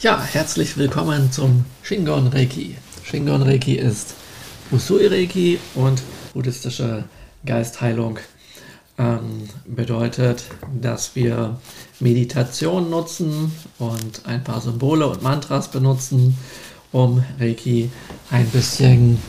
Ja, herzlich willkommen zum Shingon Reiki. Shingon Reiki ist Usui Reiki und buddhistische Geistheilung. Ähm, bedeutet, dass wir Meditation nutzen und ein paar Symbole und Mantras benutzen, um Reiki ein bisschen,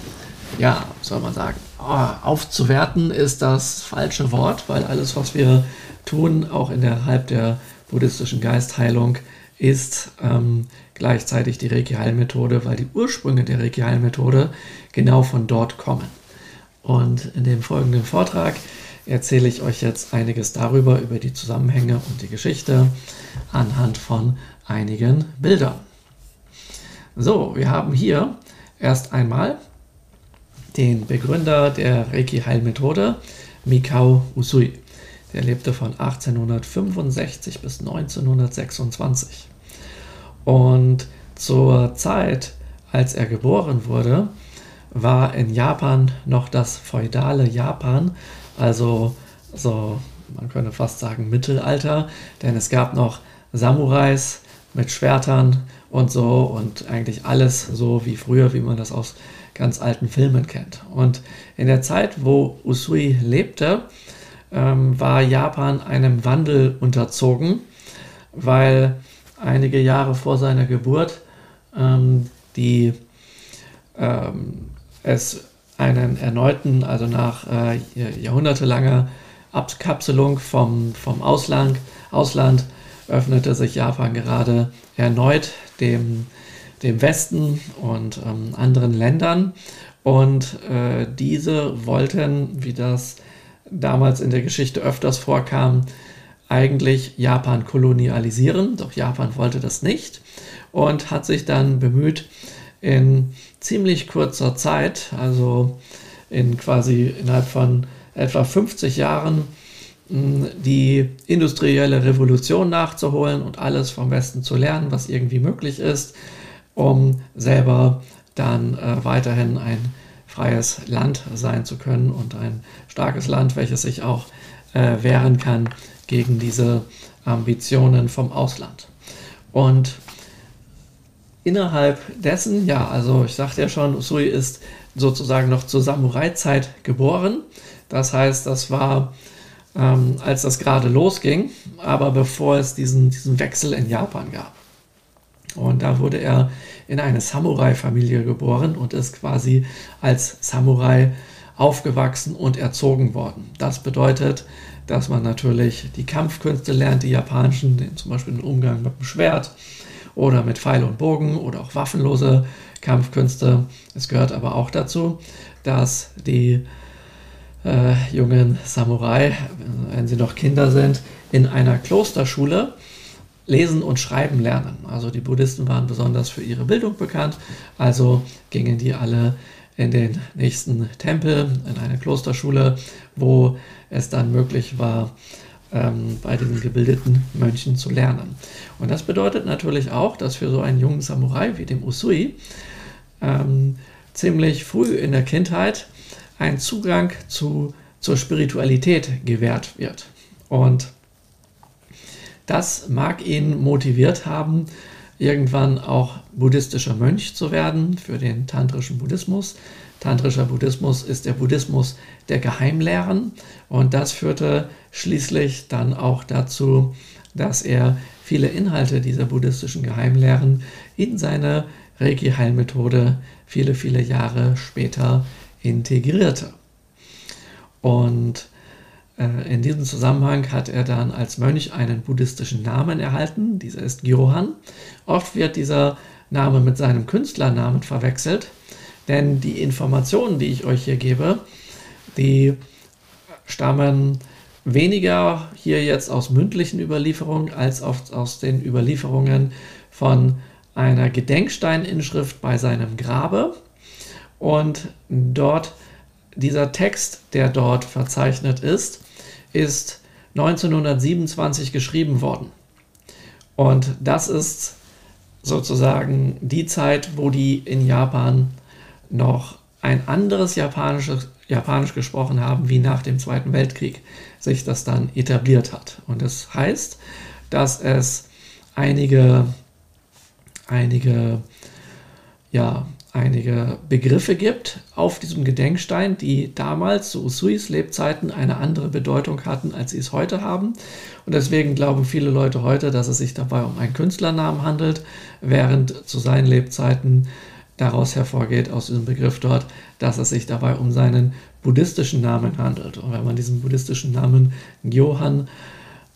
ja, soll man sagen, oh, aufzuwerten ist das falsche Wort, weil alles, was wir tun, auch innerhalb der buddhistischen Geistheilung, ist ähm, gleichzeitig die Reiki-Heilmethode, weil die Ursprünge der Reiki-Heilmethode genau von dort kommen. Und in dem folgenden Vortrag erzähle ich euch jetzt einiges darüber, über die Zusammenhänge und die Geschichte anhand von einigen Bildern. So, wir haben hier erst einmal den Begründer der Reiki-Heilmethode, Mikao Usui. Der lebte von 1865 bis 1926. Und zur Zeit, als er geboren wurde, war in Japan noch das feudale Japan, also so, man könnte fast sagen Mittelalter, denn es gab noch Samurais mit Schwertern und so und eigentlich alles so wie früher, wie man das aus ganz alten Filmen kennt. Und in der Zeit, wo Usui lebte, ähm, war Japan einem Wandel unterzogen, weil einige Jahre vor seiner Geburt ähm, die, ähm, es einen erneuten, also nach äh, jahrhundertelanger Abkapselung vom, vom Ausland, Ausland öffnete sich Japan gerade erneut dem, dem Westen und ähm, anderen Ländern. Und äh, diese wollten, wie das damals in der Geschichte öfters vorkam, eigentlich Japan kolonialisieren, doch Japan wollte das nicht und hat sich dann bemüht, in ziemlich kurzer Zeit, also in quasi innerhalb von etwa 50 Jahren, die industrielle Revolution nachzuholen und alles vom Westen zu lernen, was irgendwie möglich ist, um selber dann äh, weiterhin ein freies Land sein zu können und ein starkes Land, welches sich auch äh, wehren kann gegen diese Ambitionen vom Ausland. Und innerhalb dessen, ja, also ich sagte ja schon, Usui ist sozusagen noch zur Samurai-Zeit geboren. Das heißt, das war, ähm, als das gerade losging, aber bevor es diesen, diesen Wechsel in Japan gab. Und da wurde er in eine Samurai-Familie geboren und ist quasi als Samurai aufgewachsen und erzogen worden. Das bedeutet, dass man natürlich die Kampfkünste lernt, die japanischen, zum Beispiel den Umgang mit dem Schwert oder mit Pfeil und Bogen oder auch waffenlose Kampfkünste. Es gehört aber auch dazu, dass die äh, jungen Samurai, wenn sie noch Kinder sind, in einer Klosterschule lesen und schreiben lernen. Also die Buddhisten waren besonders für ihre Bildung bekannt, also gingen die alle in den nächsten Tempel, in eine Klosterschule, wo es dann möglich war, ähm, bei diesen gebildeten Mönchen zu lernen. Und das bedeutet natürlich auch, dass für so einen jungen Samurai wie dem Usui ähm, ziemlich früh in der Kindheit ein Zugang zu, zur Spiritualität gewährt wird. Und das mag ihn motiviert haben, irgendwann auch buddhistischer Mönch zu werden für den tantrischen Buddhismus. Tantrischer Buddhismus ist der Buddhismus der Geheimlehren und das führte schließlich dann auch dazu, dass er viele Inhalte dieser buddhistischen Geheimlehren in seine Reiki-Heilmethode viele, viele Jahre später integrierte. Und in diesem Zusammenhang hat er dann als Mönch einen buddhistischen Namen erhalten. Dieser ist Gyohan. Oft wird dieser Name mit seinem Künstlernamen verwechselt, denn die Informationen, die ich euch hier gebe, die stammen weniger hier jetzt aus mündlichen Überlieferungen als aus den Überlieferungen von einer Gedenksteininschrift bei seinem Grabe. Und dort dieser Text, der dort verzeichnet ist, ist 1927 geschrieben worden. Und das ist sozusagen die Zeit, wo die in Japan noch ein anderes Japanisches, Japanisch gesprochen haben, wie nach dem Zweiten Weltkrieg sich das dann etabliert hat. Und das heißt, dass es einige einige, ja, einige Begriffe gibt auf diesem Gedenkstein, die damals zu Usuis Lebzeiten eine andere Bedeutung hatten, als sie es heute haben. Und deswegen glauben viele Leute heute, dass es sich dabei um einen Künstlernamen handelt, während zu seinen Lebzeiten daraus hervorgeht, aus diesem Begriff dort, dass es sich dabei um seinen buddhistischen Namen handelt. Und wenn man diesen buddhistischen Namen Johann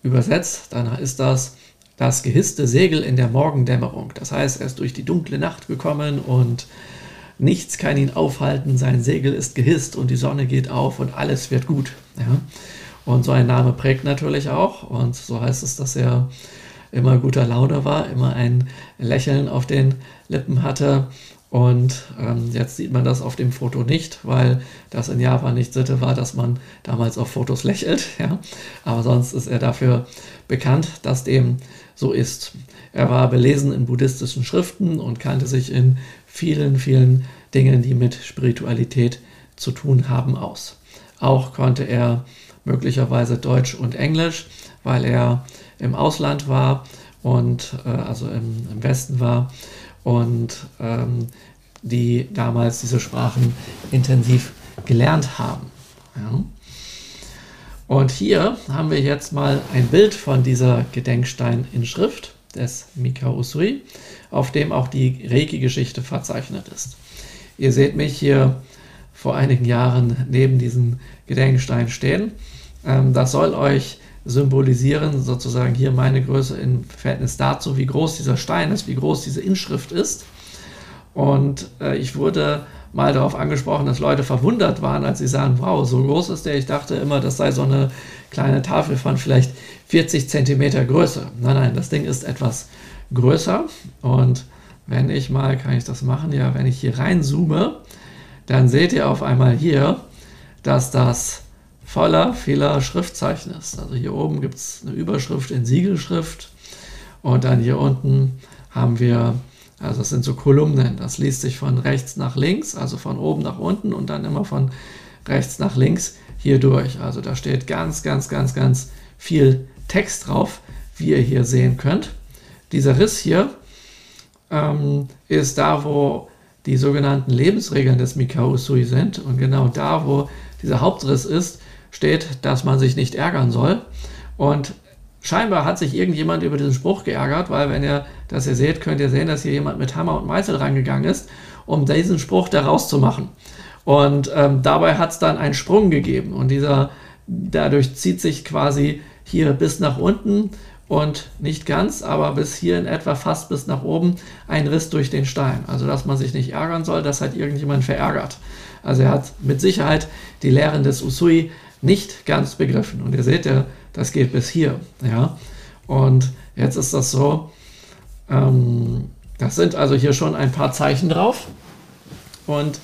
übersetzt, dann ist das das gehisste Segel in der Morgendämmerung. Das heißt, er ist durch die dunkle Nacht gekommen und nichts kann ihn aufhalten. Sein Segel ist gehisst und die Sonne geht auf und alles wird gut. Ja? Und so ein Name prägt natürlich auch. Und so heißt es, dass er immer guter Laune war, immer ein Lächeln auf den Lippen hatte. Und ähm, jetzt sieht man das auf dem Foto nicht, weil das in Japan nicht Sitte war, dass man damals auf Fotos lächelt. Ja? Aber sonst ist er dafür bekannt, dass dem so ist. Er war belesen in buddhistischen Schriften und kannte sich in vielen, vielen Dingen, die mit Spiritualität zu tun haben, aus. Auch konnte er möglicherweise Deutsch und Englisch, weil er im Ausland war und äh, also im, im, Westen war und ähm, die damals diese Sprachen intensiv gelernt haben. Ja. Und hier haben wir jetzt mal ein Bild von dieser Gedenkstein in Schrift des Mikao Usui, auf dem auch die Reiki-Geschichte verzeichnet ist. Ihr seht mich hier vor einigen Jahren neben diesem Gedenkstein stehen. Ähm, das soll euch symbolisieren, sozusagen hier meine Größe im Verhältnis dazu, wie groß dieser Stein ist, wie groß diese Inschrift ist. Und äh, ich wurde mal darauf angesprochen, dass Leute verwundert waren, als sie sahen, wow, so groß ist der. Ich dachte immer, das sei so eine kleine Tafel von vielleicht 40 Zentimeter Größe. Nein, nein, das Ding ist etwas größer. Und wenn ich mal, kann ich das machen? Ja, wenn ich hier reinzoome, dann seht ihr auf einmal hier, dass das voller vieler Schriftzeichen ist. Also hier oben gibt es eine Überschrift in Siegelschrift und dann hier unten haben wir also das sind so Kolumnen. Das liest sich von rechts nach links, also von oben nach unten und dann immer von rechts nach links hier durch. Also da steht ganz, ganz, ganz, ganz viel Text drauf, wie ihr hier sehen könnt. Dieser Riss hier ähm, ist da, wo die sogenannten Lebensregeln des Mikao Usui sind. Und genau da, wo dieser Hauptriss ist, steht, dass man sich nicht ärgern soll. Und scheinbar hat sich irgendjemand über diesen Spruch geärgert, weil wenn ihr das ihr seht, könnt ihr sehen, dass hier jemand mit Hammer und Meißel rangegangen ist, um diesen Spruch da rauszumachen. Und ähm, dabei hat es dann einen Sprung gegeben und dieser dadurch zieht sich quasi hier bis nach unten und nicht ganz, aber bis hier in etwa fast bis nach oben ein Riss durch den Stein. Also dass man sich nicht ärgern soll, das hat irgendjemand verärgert. Also er hat mit Sicherheit die Lehren des Usui nicht ganz begriffen. Und ihr seht ja, das geht bis hier. Ja? Und jetzt ist das so, ähm, das sind also hier schon ein paar Zeichen drauf. Und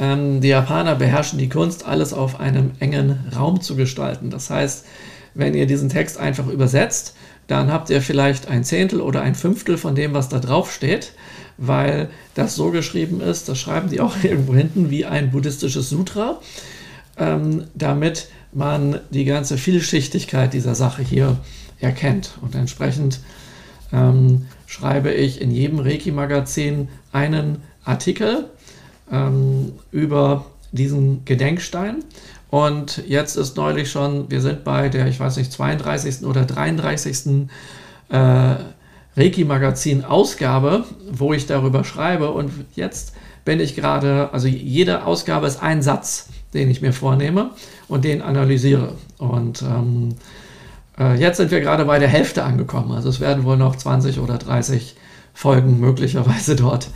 ähm, die Japaner beherrschen die Kunst, alles auf einem engen Raum zu gestalten. Das heißt, wenn ihr diesen Text einfach übersetzt, dann habt ihr vielleicht ein Zehntel oder ein Fünftel von dem, was da drauf steht, weil das so geschrieben ist, das schreiben die auch irgendwo hinten, wie ein buddhistisches Sutra, ähm, damit man die ganze Vielschichtigkeit dieser Sache hier erkennt. Und entsprechend ähm, schreibe ich in jedem Reiki-Magazin einen Artikel ähm, über diesen Gedenkstein. Und jetzt ist neulich schon, wir sind bei der, ich weiß nicht, 32. oder 33. Äh, Reiki-Magazin-Ausgabe, wo ich darüber schreibe. Und jetzt bin ich gerade, also jede Ausgabe ist ein Satz den ich mir vornehme und den analysiere. Und ähm, äh, jetzt sind wir gerade bei der Hälfte angekommen. Also es werden wohl noch 20 oder 30 Folgen möglicherweise dort,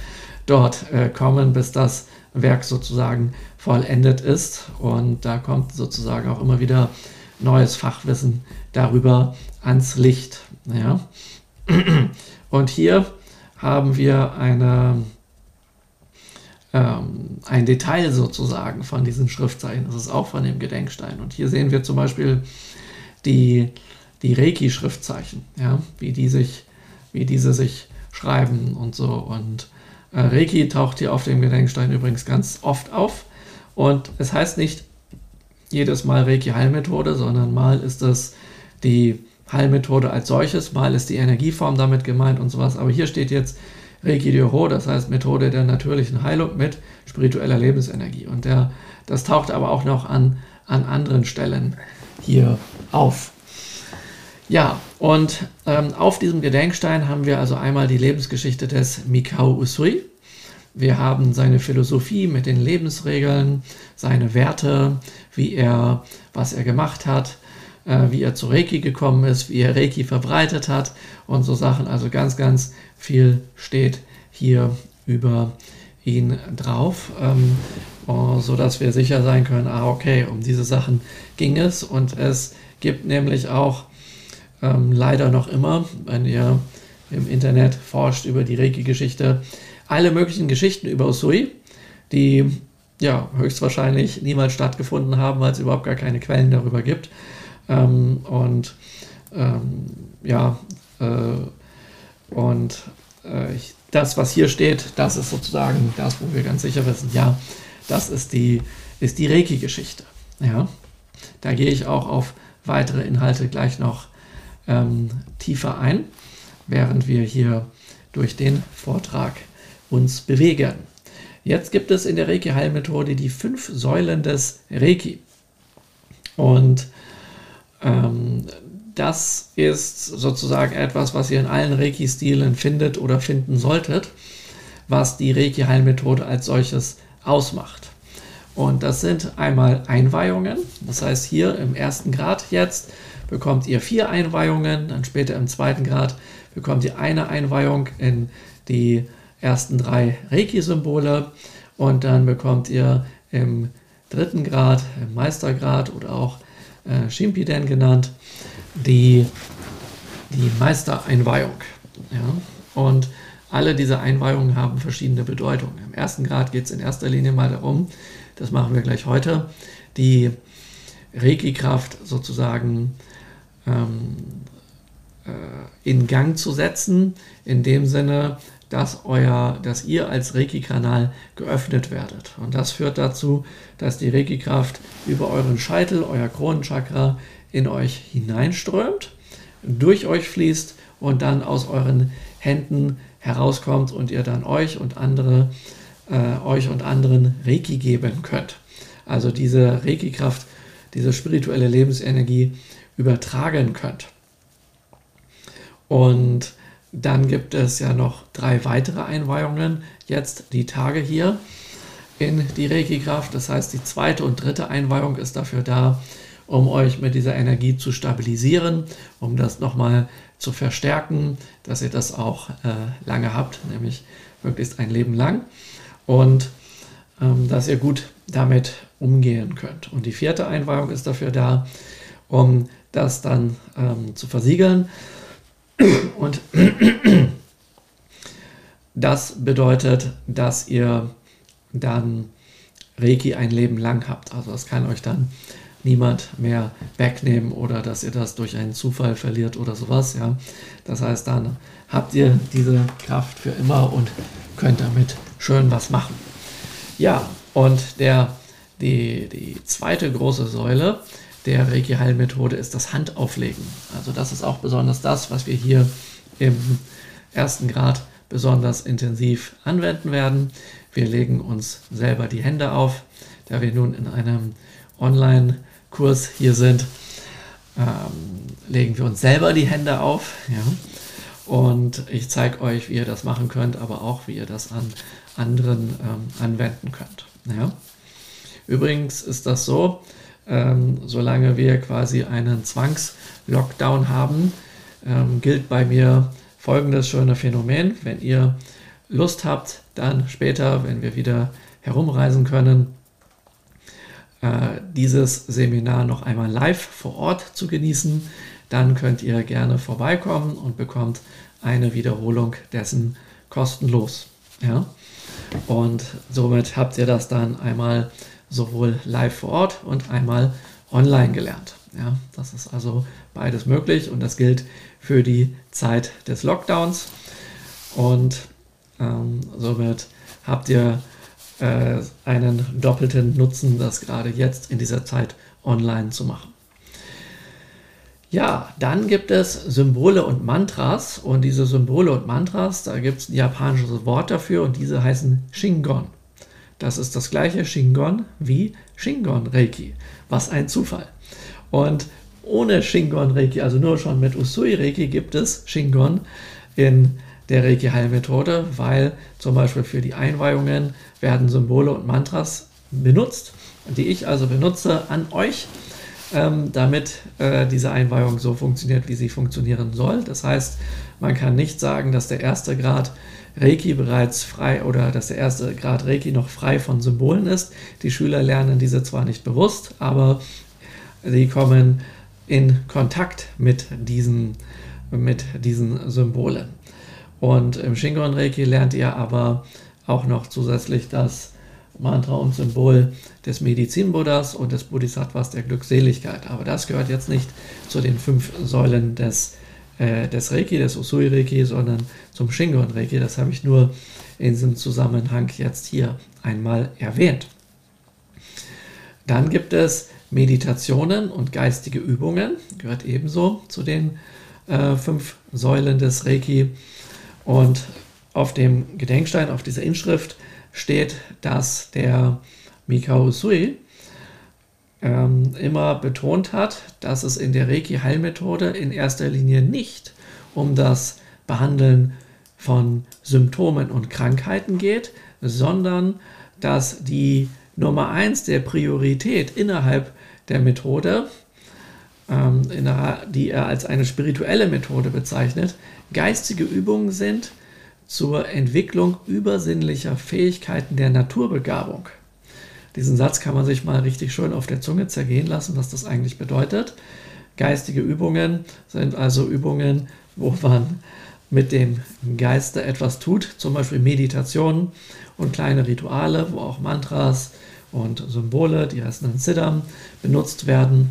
dort äh, kommen, bis das Werk sozusagen vollendet ist. Und da kommt sozusagen auch immer wieder neues Fachwissen darüber ans Licht. Ja. Und hier haben wir eine ähm, ein Detail sozusagen von diesen Schriftzeichen. Das ist auch von dem Gedenkstein. Und hier sehen wir zum Beispiel die, die Reiki-Schriftzeichen, ja, wie, die wie diese sich schreiben und so. Und äh, Reiki taucht hier auf dem Gedenkstein übrigens ganz oft auf. Und es heißt nicht jedes Mal Reiki-Heilmethode, sondern mal ist es die Heilmethode als solches, mal ist die Energieform damit gemeint und sowas. Aber hier steht jetzt Reiki Ryoho, das heißt Methode der natürlichen Heilung mit spiritueller Lebensenergie. Und der, das taucht aber auch noch an, an anderen Stellen hier auf. Ja, und ähm, auf diesem Gedenkstein haben wir also einmal die Lebensgeschichte des Mikao Usui. Wir haben seine Philosophie mit den Lebensregeln, seine Werte, wie er, was er gemacht hat, äh, wie er zu Reiki gekommen ist, wie er Reiki verbreitet hat und so Sachen. Also ganz, ganz viel steht hier über ihn drauf, ähm, oh, so dass wir sicher sein können, ah okay, um diese Sachen ging es und es gibt nämlich auch ähm, leider noch immer, wenn ihr im Internet forscht über die Reiki-Geschichte, alle möglichen Geschichten über Usui, die ja höchstwahrscheinlich niemals stattgefunden haben, weil es überhaupt gar keine Quellen darüber gibt. Ähm, und ähm, ja, äh, und äh, ich, das, was hier steht, das ist sozusagen das, wo wir ganz sicher wissen, ja, das ist die, ist die Reiki-Geschichte. Ja, da gehe ich auch auf weitere Inhalte gleich noch ähm, tiefer ein, während wir hier durch den Vortrag uns bewegen. Jetzt gibt es in der Reiki-Heilmethode die fünf Säulen des Reiki. Und ähm, das ist sozusagen etwas, was ihr in allen Reiki-Stilen findet oder finden solltet, was die Reiki-Heilmethode als solches ausmacht. Und das sind einmal Einweihungen, das heißt hier im ersten Grad jetzt bekommt ihr vier Einweihungen, dann später im zweiten Grad bekommt ihr eine Einweihung in die ersten drei Reiki-Symbole und dann bekommt ihr im dritten Grad, im Meistergrad oder auch äh, Shimpiden genannt, die, die Meistereinweihung. Ja? Und alle diese Einweihungen haben verschiedene Bedeutungen. Im ersten Grad geht es in erster Linie mal darum, das machen wir gleich heute, die Reiki-Kraft sozusagen ähm, äh, in Gang zu setzen, in dem Sinne, dass, euer, dass ihr als Reiki-Kanal geöffnet werdet. Und das führt dazu, dass die Reiki-Kraft über euren Scheitel, euer Kronenchakra, in euch hineinströmt, durch euch fließt und dann aus euren Händen herauskommt und ihr dann euch und andere, äh, euch und anderen Reiki geben könnt. Also diese Reiki-Kraft, diese spirituelle Lebensenergie übertragen könnt. Und dann gibt es ja noch drei weitere Einweihungen, jetzt die Tage hier in die Reiki-Kraft. Das heißt, die zweite und dritte Einweihung ist dafür da, um euch mit dieser Energie zu stabilisieren, um das nochmal zu verstärken, dass ihr das auch äh, lange habt, nämlich möglichst ein Leben lang und ähm, dass ihr gut damit umgehen könnt. Und die vierte Einweihung ist dafür da, um das dann ähm, zu versiegeln. Und das bedeutet, dass ihr dann Reiki ein Leben lang habt. Also das kann euch dann niemand mehr wegnehmen oder dass ihr das durch einen Zufall verliert oder sowas. Ja. Das heißt, dann habt ihr diese Kraft für immer und könnt damit schön was machen. Ja, und der, die, die zweite große Säule der Reiki-Heilmethode ist das Handauflegen. Also das ist auch besonders das, was wir hier im ersten Grad besonders intensiv anwenden werden. Wir legen uns selber die Hände auf, da wir nun in einem Online-Kurs hier sind. Ähm, legen wir uns selber die Hände auf. Ja? Und ich zeige euch, wie ihr das machen könnt, aber auch, wie ihr das an anderen ähm, anwenden könnt. Ja? Übrigens ist das so, ähm, solange wir quasi einen Zwangslockdown haben, ähm, gilt bei mir folgendes schöne Phänomen. Wenn ihr Lust habt, dann später, wenn wir wieder herumreisen können, dieses Seminar noch einmal live vor Ort zu genießen, dann könnt ihr gerne vorbeikommen und bekommt eine Wiederholung dessen kostenlos. Ja? Und somit habt ihr das dann einmal sowohl live vor Ort und einmal online gelernt. Ja, das ist also beides möglich und das gilt für die Zeit des Lockdowns. Und ähm, somit habt ihr äh, einen doppelten Nutzen, das gerade jetzt in dieser Zeit online zu machen. Ja, dann gibt es Symbole und Mantras und diese Symbole und Mantras, da gibt es ein japanisches Wort dafür und diese heißen Shingon. Das ist das gleiche Shingon wie Shingon Reiki. Was ein Zufall. Und ohne Shingon Reiki, also nur schon mit Usui Reiki, gibt es Shingon in der Reiki-Heilmethode, weil zum Beispiel für die Einweihungen werden Symbole und Mantras benutzt, die ich also benutze an euch, ähm, damit äh, diese Einweihung so funktioniert, wie sie funktionieren soll. Das heißt, man kann nicht sagen, dass der erste Grad Reiki bereits frei oder dass der erste Grad Reiki noch frei von Symbolen ist. Die Schüler lernen diese zwar nicht bewusst, aber sie kommen in Kontakt mit diesen, mit diesen Symbolen. Und im Shingon Reiki lernt ihr aber auch noch zusätzlich das Mantra und Symbol des Medizin-Buddhas und des Bodhisattvas der Glückseligkeit. Aber das gehört jetzt nicht zu den fünf Säulen des, äh, des Reiki, des Usui Reiki, sondern zum Shingon Reiki. Das habe ich nur in diesem Zusammenhang jetzt hier einmal erwähnt. Dann gibt es Meditationen und geistige Übungen, gehört ebenso zu den äh, fünf Säulen des Reiki. Und auf dem Gedenkstein, auf dieser Inschrift, steht, dass der Mikao Sui ähm, immer betont hat, dass es in der Reiki-Heilmethode in erster Linie nicht um das Behandeln von Symptomen und Krankheiten geht, sondern dass die Nummer eins der Priorität innerhalb der Methode, ähm, die er als eine spirituelle Methode bezeichnet, geistige Übungen sind zur Entwicklung übersinnlicher Fähigkeiten der Naturbegabung. Diesen Satz kann man sich mal richtig schön auf der Zunge zergehen lassen, was das eigentlich bedeutet. Geistige Übungen sind also Übungen, wo man mit dem Geiste etwas tut, zum Beispiel Meditationen und kleine Rituale, wo auch Mantras und Symbole, die heißen dann Siddham, benutzt werden.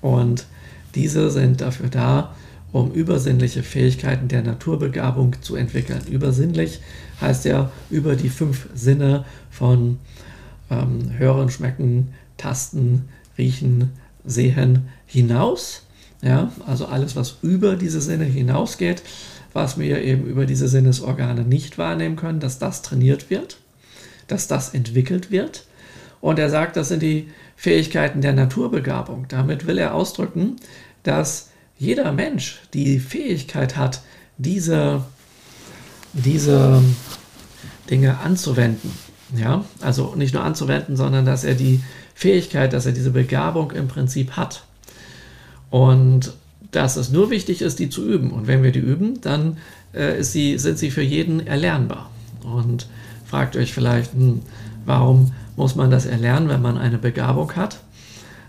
Und diese sind dafür da, um übersinnliche Fähigkeiten der Naturbegabung zu entwickeln. Übersinnlich heißt ja über die fünf Sinne von ähm, Hören, Schmecken, Tasten, Riechen, Sehen hinaus. Ja, also alles, was über diese Sinne hinausgeht, was wir eben über diese Sinnesorgane nicht wahrnehmen können, dass das trainiert wird, dass das entwickelt wird. Und er sagt, das sind die Fähigkeiten der Naturbegabung. Damit will er ausdrücken, dass jeder Mensch die Fähigkeit hat, diese, diese Dinge anzuwenden. Ja, also nicht nur anzuwenden, sondern dass er die Fähigkeit, dass er diese Begabung im Prinzip hat. Und dass es nur wichtig ist, die zu üben. Und wenn wir die üben, dann äh, sie, sind sie für jeden erlernbar. Und fragt euch vielleicht, hm, warum muss man das erlernen, wenn man eine Begabung hat?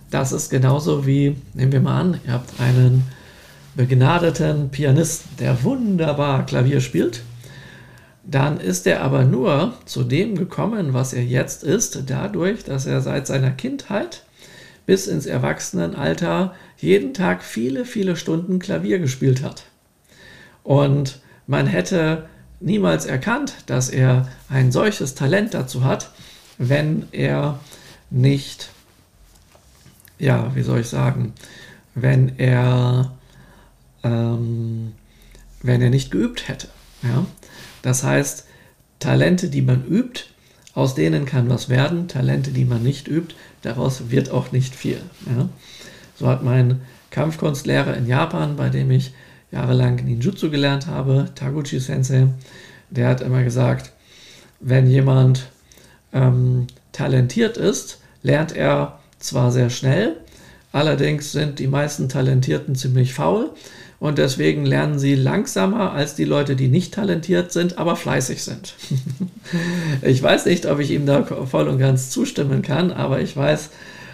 Das ist genauso wie, nehmen wir mal an, ihr habt einen begnadeten Pianisten, der wunderbar Klavier spielt, dann ist er aber nur zu dem gekommen, was er jetzt ist, dadurch, dass er seit seiner Kindheit bis ins Erwachsenenalter jeden Tag viele, viele Stunden Klavier gespielt hat. Und man hätte niemals erkannt, dass er ein solches Talent dazu hat, wenn er nicht, ja, wie soll ich sagen, wenn er ähm, wenn er nicht geübt hätte. Ja? Das heißt, Talente, die man übt, aus denen kann was werden. Talente, die man nicht übt, daraus wird auch nicht viel. Ja? So hat mein Kampfkunstlehrer in Japan, bei dem ich jahrelang Ninjutsu gelernt habe, Taguchi Sensei, der hat immer gesagt, wenn jemand ähm, talentiert ist, lernt er zwar sehr schnell, allerdings sind die meisten Talentierten ziemlich faul und deswegen lernen sie langsamer als die Leute, die nicht talentiert sind, aber fleißig sind. ich weiß nicht, ob ich ihm da voll und ganz zustimmen kann, aber ich weiß,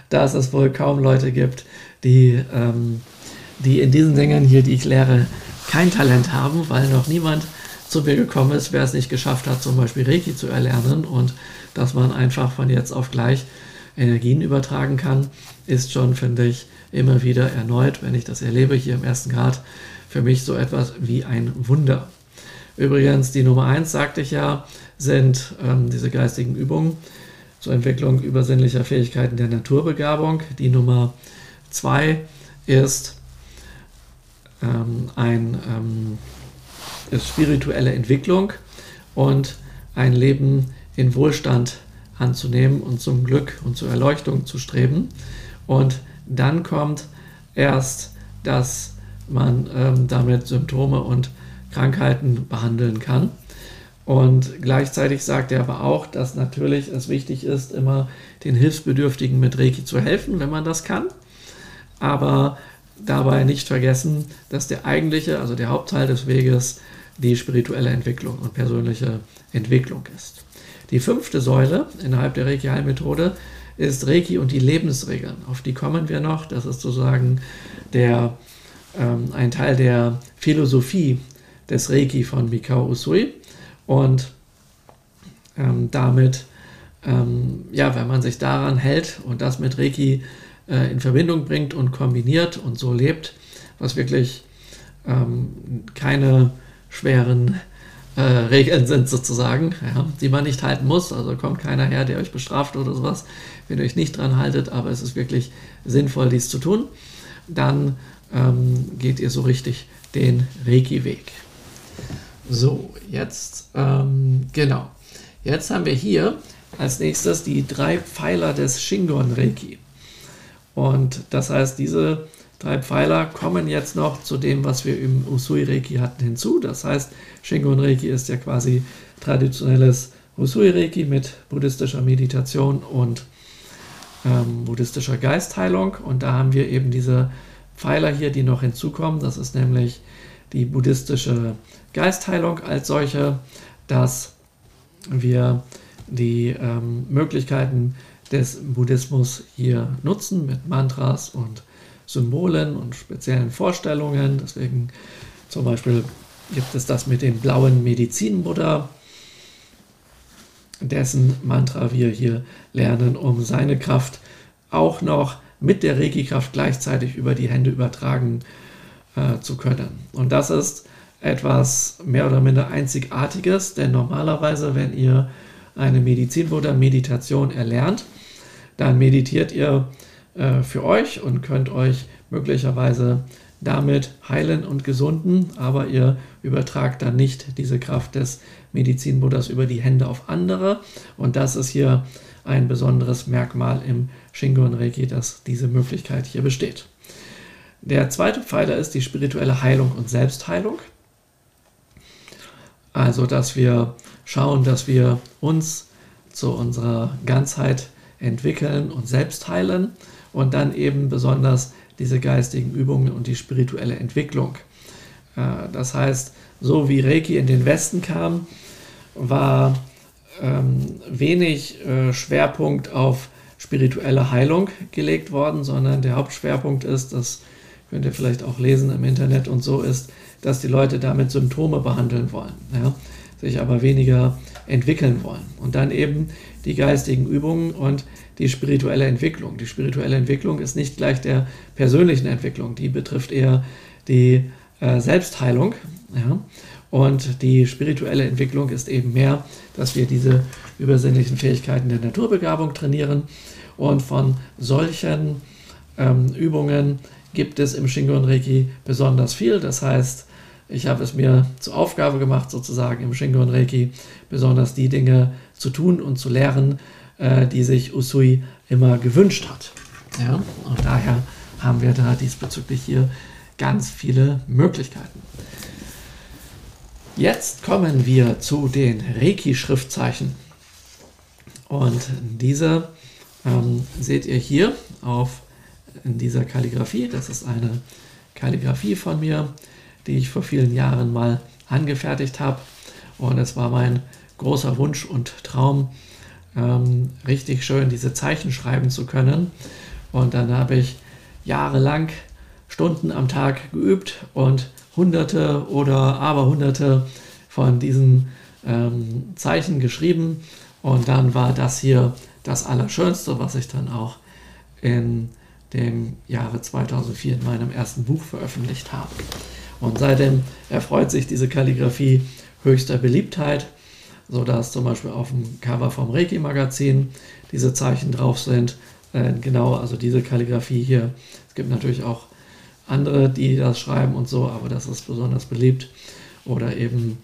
dass es wohl kaum Leute gibt, die, ähm, die in diesen Dingen hier, die ich lehre, kein Talent haben, weil noch niemand zu mir gekommen ist, wer es nicht geschafft hat, zum Beispiel Reiki zu erlernen und dass man einfach von jetzt auf gleich Energien übertragen kann, ist schon, finde ich, immer wieder erneut, wenn ich das erlebe hier im ersten Grad, für mich so etwas wie ein Wunder. Übrigens, die Nummer eins sagte ich ja, sind ähm, diese geistigen Übungen zur Entwicklung übersinnlicher Fähigkeiten der Naturbegabung. Die Nummer zwei ist ähm, ein ähm, ist spirituelle Entwicklung und ein Leben in Wohlstand anzunehmen und zum Glück und zur Erleuchtung zu streben. Und dann kommt erst, dass man ähm, damit Symptome und Krankheiten behandeln kann. Und gleichzeitig sagt er aber auch, dass natürlich es wichtig ist, immer den Hilfsbedürftigen mit Reiki zu helfen, wenn man das kann. Aber dabei nicht vergessen, dass der eigentliche, also der Hauptteil des Weges, die spirituelle Entwicklung und persönliche Entwicklung ist. Die fünfte Säule innerhalb der Reiki-Heilmethode ist Reiki und die Lebensregeln. Auf die kommen wir noch. Das ist sozusagen der, ähm, ein Teil der Philosophie des Reiki von Mikao Usui. Und ähm, damit, ähm, ja, wenn man sich daran hält und das mit Reiki äh, in Verbindung bringt und kombiniert und so lebt, was wirklich ähm, keine schweren äh, Regeln sind sozusagen, ja, die man nicht halten muss. Also kommt keiner her, der euch bestraft oder sowas, wenn ihr euch nicht dran haltet, aber es ist wirklich sinnvoll, dies zu tun. Dann ähm, geht ihr so richtig den Reiki-Weg. So, jetzt, ähm, genau. Jetzt haben wir hier als nächstes die drei Pfeiler des Shingon Reiki. Und das heißt, diese drei Pfeiler kommen jetzt noch zu dem, was wir im Usui Reiki hatten, hinzu. Das heißt, Shingon Reiki ist ja quasi traditionelles Usui Reiki mit buddhistischer Meditation und ähm, buddhistischer Geistheilung. Und da haben wir eben diese Pfeiler hier, die noch hinzukommen. Das ist nämlich die buddhistische Geistheilung als solche, dass wir die ähm, Möglichkeiten des Buddhismus hier nutzen mit Mantras und Symbolen und speziellen Vorstellungen. Deswegen zum Beispiel gibt es das mit dem blauen Medizin-Buddha, dessen Mantra wir hier lernen, um seine Kraft auch noch mit der Reiki-Kraft gleichzeitig über die Hände übertragen äh, zu können. Und das ist etwas mehr oder minder Einzigartiges, denn normalerweise, wenn ihr eine Medizin- oder Meditation erlernt, dann meditiert ihr äh, für euch und könnt euch möglicherweise damit heilen und gesunden, aber ihr übertragt dann nicht diese Kraft des Medizinbuddhas über die Hände auf andere. Und das ist hier ein besonderes Merkmal im Shingon Reiki, dass diese Möglichkeit hier besteht. Der zweite Pfeiler ist die spirituelle Heilung und Selbstheilung. Also, dass wir schauen, dass wir uns zu unserer Ganzheit entwickeln und selbst heilen und dann eben besonders diese geistigen Übungen und die spirituelle Entwicklung. Äh, das heißt, so wie Reiki in den Westen kam, war ähm, wenig äh, Schwerpunkt auf spirituelle Heilung gelegt worden, sondern der Hauptschwerpunkt ist, das könnt ihr vielleicht auch lesen im Internet und so ist, dass die Leute damit Symptome behandeln wollen, ja, sich aber weniger entwickeln wollen. Und dann eben die geistigen Übungen und die spirituelle Entwicklung. Die spirituelle Entwicklung ist nicht gleich der persönlichen Entwicklung, die betrifft eher die äh, Selbstheilung. Ja? Und die spirituelle Entwicklung ist eben mehr, dass wir diese übersinnlichen Fähigkeiten der Naturbegabung trainieren. Und von solchen ähm, Übungen gibt es im Shingon Reiki besonders viel. Das heißt, ich habe es mir zur Aufgabe gemacht, sozusagen im Shingon Reiki besonders die Dinge zu tun und zu lehren, äh, die sich Usui immer gewünscht hat. Ja? Und daher haben wir da diesbezüglich hier ganz viele Möglichkeiten. Jetzt kommen wir zu den Reiki-Schriftzeichen. Und diese ähm, seht ihr hier auf in dieser Kalligrafie. Das ist eine Kalligrafie von mir, die ich vor vielen Jahren mal angefertigt habe. Und es war mein großer Wunsch und Traum, ähm, richtig schön diese Zeichen schreiben zu können. Und dann habe ich jahrelang Stunden am Tag geübt und hunderte oder aber hunderte von diesen ähm, Zeichen geschrieben. Und dann war das hier das Allerschönste, was ich dann auch in dem Jahre 2004 in meinem ersten Buch veröffentlicht habe. Und seitdem erfreut sich diese Kalligrafie höchster Beliebtheit, sodass zum Beispiel auf dem Cover vom Reiki-Magazin diese Zeichen drauf sind. Äh, genau, also diese Kalligrafie hier. Es gibt natürlich auch andere, die das schreiben und so, aber das ist besonders beliebt. Oder eben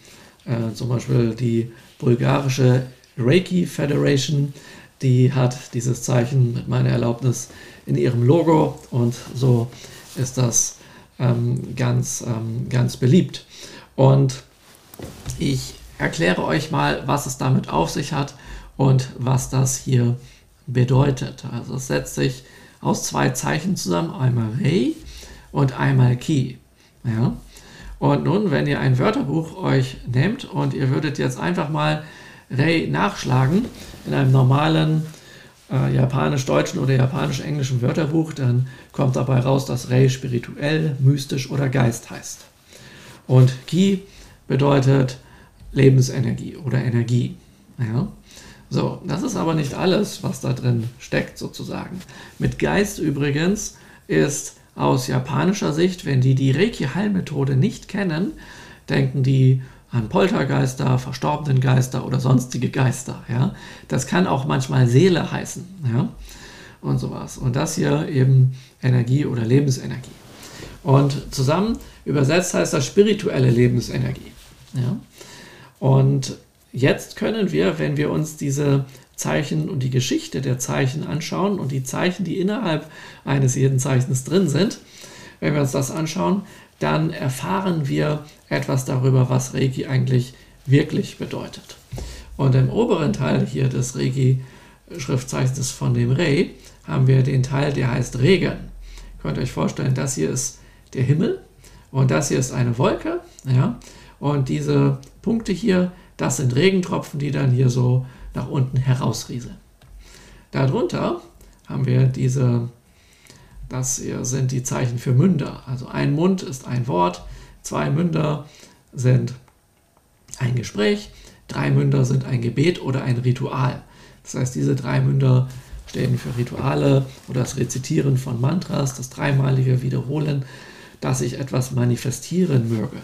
äh, zum Beispiel die bulgarische Reiki Federation, die hat dieses Zeichen mit meiner Erlaubnis in ihrem Logo und so ist das ähm, ganz, ähm, ganz beliebt. Und ich erkläre euch mal, was es damit auf sich hat und was das hier bedeutet. Also es setzt sich aus zwei Zeichen zusammen, einmal Rei und einmal Ki. Ja? Und nun, wenn ihr ein Wörterbuch euch nehmt und ihr würdet jetzt einfach mal Rei nachschlagen in einem normalen äh, japanisch-deutschen oder japanisch-englischen Wörterbuch, dann kommt dabei raus, dass Rei spirituell, mystisch oder Geist heißt. Und Ki bedeutet Lebensenergie oder Energie. Ja? So, das ist aber nicht alles, was da drin steckt, sozusagen. Mit Geist übrigens ist aus japanischer Sicht, wenn die die Reiki-Heilmethode nicht kennen, denken die an Poltergeister, verstorbenen Geister oder sonstige Geister. Ja? Das kann auch manchmal Seele heißen. Ja? Und sowas. Und das hier eben Energie oder Lebensenergie. Und zusammen übersetzt heißt das spirituelle Lebensenergie. Ja? Und jetzt können wir, wenn wir uns diese Zeichen und die Geschichte der Zeichen anschauen und die Zeichen, die innerhalb eines jeden Zeichens drin sind, wenn wir uns das anschauen, dann erfahren wir etwas darüber, was Reiki eigentlich wirklich bedeutet. Und im oberen Teil hier des Reiki-Schriftzeichens von dem Rei haben wir den Teil, der heißt Regen. Ihr könnt euch vorstellen, das hier ist der Himmel und das hier ist eine Wolke. Ja? Und diese Punkte hier, das sind Regentropfen, die dann hier so nach unten herausrieseln. Darunter haben wir diese, das hier sind die Zeichen für Münder. Also ein Mund ist ein Wort, zwei Münder sind ein Gespräch, drei Münder sind ein Gebet oder ein Ritual. Das heißt, diese drei Münder stehen für Rituale oder das Rezitieren von Mantras, das dreimalige Wiederholen, dass ich etwas manifestieren möge.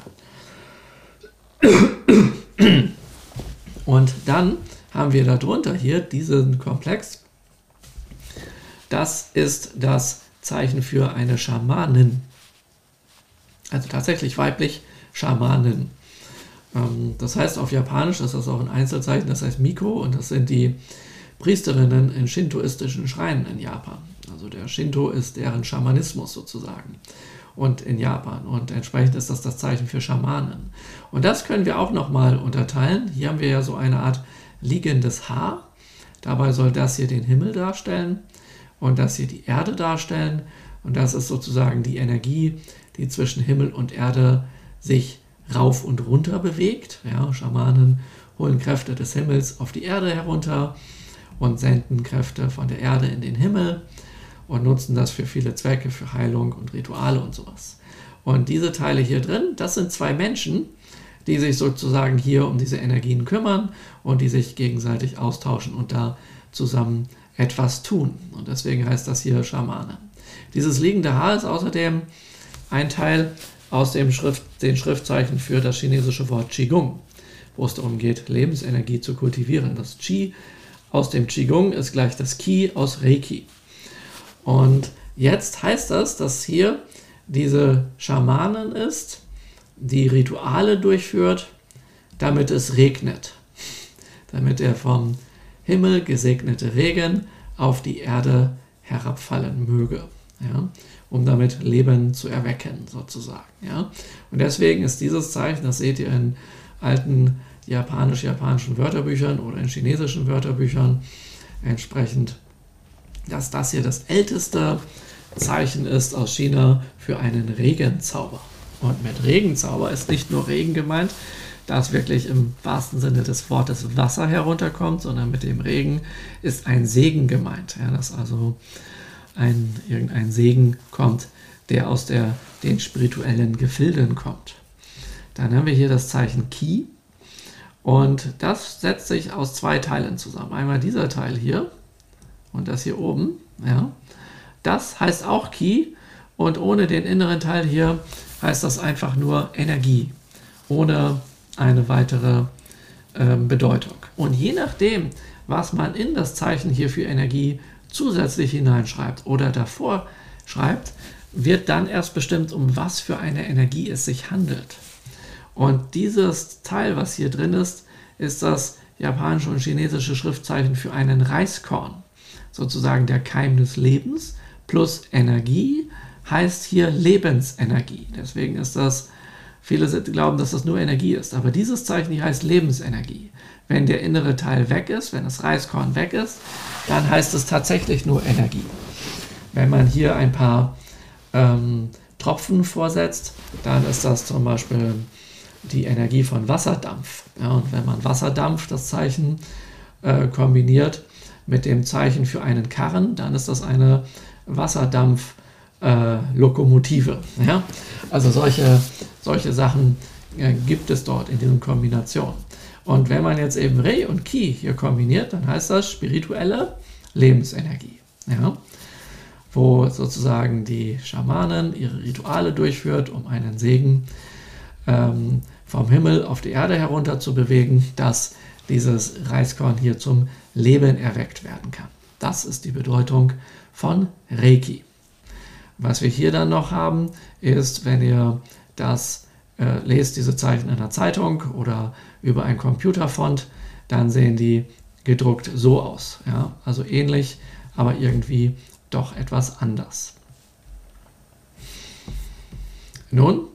Und dann haben wir darunter hier diesen Komplex. Das ist das Zeichen für eine Schamanin. Also tatsächlich weiblich Schamanin. Ähm, das heißt auf Japanisch, das ist auch ein Einzelzeichen, das heißt Miko und das sind die Priesterinnen in shintoistischen Schreinen in Japan. Also der Shinto ist deren Schamanismus sozusagen und in Japan. Und entsprechend ist das das Zeichen für Schamanen. Und das können wir auch nochmal unterteilen. Hier haben wir ja so eine Art liegendes Haar. Dabei soll das hier den Himmel darstellen und das hier die Erde darstellen. Und das ist sozusagen die Energie, die zwischen Himmel und Erde sich rauf und runter bewegt. Ja, Schamanen holen Kräfte des Himmels auf die Erde herunter und senden Kräfte von der Erde in den Himmel und nutzen das für viele Zwecke, für Heilung und Rituale und sowas. Und diese Teile hier drin, das sind zwei Menschen, die sich sozusagen hier um diese Energien kümmern und die sich gegenseitig austauschen und da zusammen etwas tun. Und deswegen heißt das hier Schamane. Dieses liegende Haar ist außerdem ein Teil aus dem Schrift, den Schriftzeichen für das chinesische Wort Qigong, wo es darum geht, Lebensenergie zu kultivieren. Das Qi aus dem Qigong ist gleich das Qi aus Reiki. Und jetzt heißt das, dass hier diese Schamanin ist, die Rituale durchführt, damit es regnet. Damit er vom Himmel gesegnete Regen auf die Erde herabfallen möge. Ja, um damit Leben zu erwecken, sozusagen. Ja. Und deswegen ist dieses Zeichen, das seht ihr in alten japanisch-japanischen Wörterbüchern oder in chinesischen Wörterbüchern, entsprechend dass das hier das älteste Zeichen ist aus China für einen Regenzauber. Und mit Regenzauber ist nicht nur Regen gemeint, dass wirklich im wahrsten Sinne des Wortes Wasser herunterkommt, sondern mit dem Regen ist ein Segen gemeint. Ja, dass also ein, irgendein Segen kommt, der aus der, den spirituellen Gefilden kommt. Dann haben wir hier das Zeichen Ki. Und das setzt sich aus zwei Teilen zusammen. Einmal dieser Teil hier, und das hier oben, ja, das heißt auch Key und ohne den inneren Teil hier heißt das einfach nur Energie, ohne eine weitere äh, Bedeutung. Und je nachdem, was man in das Zeichen hier für Energie zusätzlich hineinschreibt oder davor schreibt, wird dann erst bestimmt, um was für eine Energie es sich handelt. Und dieses Teil, was hier drin ist, ist das japanische und chinesische Schriftzeichen für einen Reiskorn. Sozusagen der Keim des Lebens plus Energie heißt hier Lebensenergie. Deswegen ist das, viele glauben, dass das nur Energie ist. Aber dieses Zeichen hier heißt Lebensenergie. Wenn der innere Teil weg ist, wenn das Reiskorn weg ist, dann heißt es tatsächlich nur Energie. Wenn man hier ein paar ähm, Tropfen vorsetzt, dann ist das zum Beispiel die Energie von Wasserdampf. Ja, und wenn man Wasserdampf, das Zeichen, äh, kombiniert mit dem Zeichen für einen Karren, dann ist das eine Wasserdampf-Lokomotive. Äh, ja? Also solche, solche Sachen äh, gibt es dort in diesen Kombinationen. Und wenn man jetzt eben Re und Ki hier kombiniert, dann heißt das spirituelle Lebensenergie. Ja? Wo sozusagen die Schamanen ihre Rituale durchführt, um einen Segen ähm, vom Himmel auf die Erde herunter zu bewegen, dass dieses Reiskorn hier zum Leben erweckt werden kann. Das ist die Bedeutung von Reiki. Was wir hier dann noch haben, ist, wenn ihr das äh, lest, diese Zeichen in der Zeitung oder über ein Computerfont, dann sehen die gedruckt so aus. Ja? Also ähnlich, aber irgendwie doch etwas anders. Nun,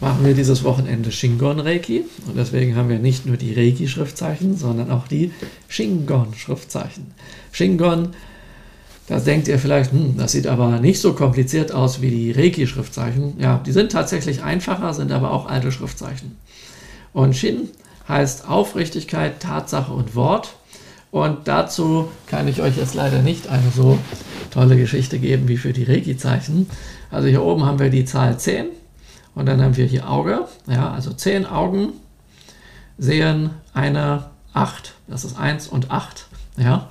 machen wir dieses Wochenende Shingon Reiki. Und deswegen haben wir nicht nur die Reiki-Schriftzeichen, sondern auch die Shingon-Schriftzeichen. Shingon, da denkt ihr vielleicht, hm, das sieht aber nicht so kompliziert aus wie die Reiki-Schriftzeichen. Ja, die sind tatsächlich einfacher, sind aber auch alte Schriftzeichen. Und Shin heißt Aufrichtigkeit, Tatsache und Wort. Und dazu kann ich euch jetzt leider nicht eine so tolle Geschichte geben wie für die Reiki-Zeichen. Also hier oben haben wir die Zahl 10 und dann haben wir hier Auge, ja, also zehn Augen sehen eine 8. Das ist 1 und 8. Ja.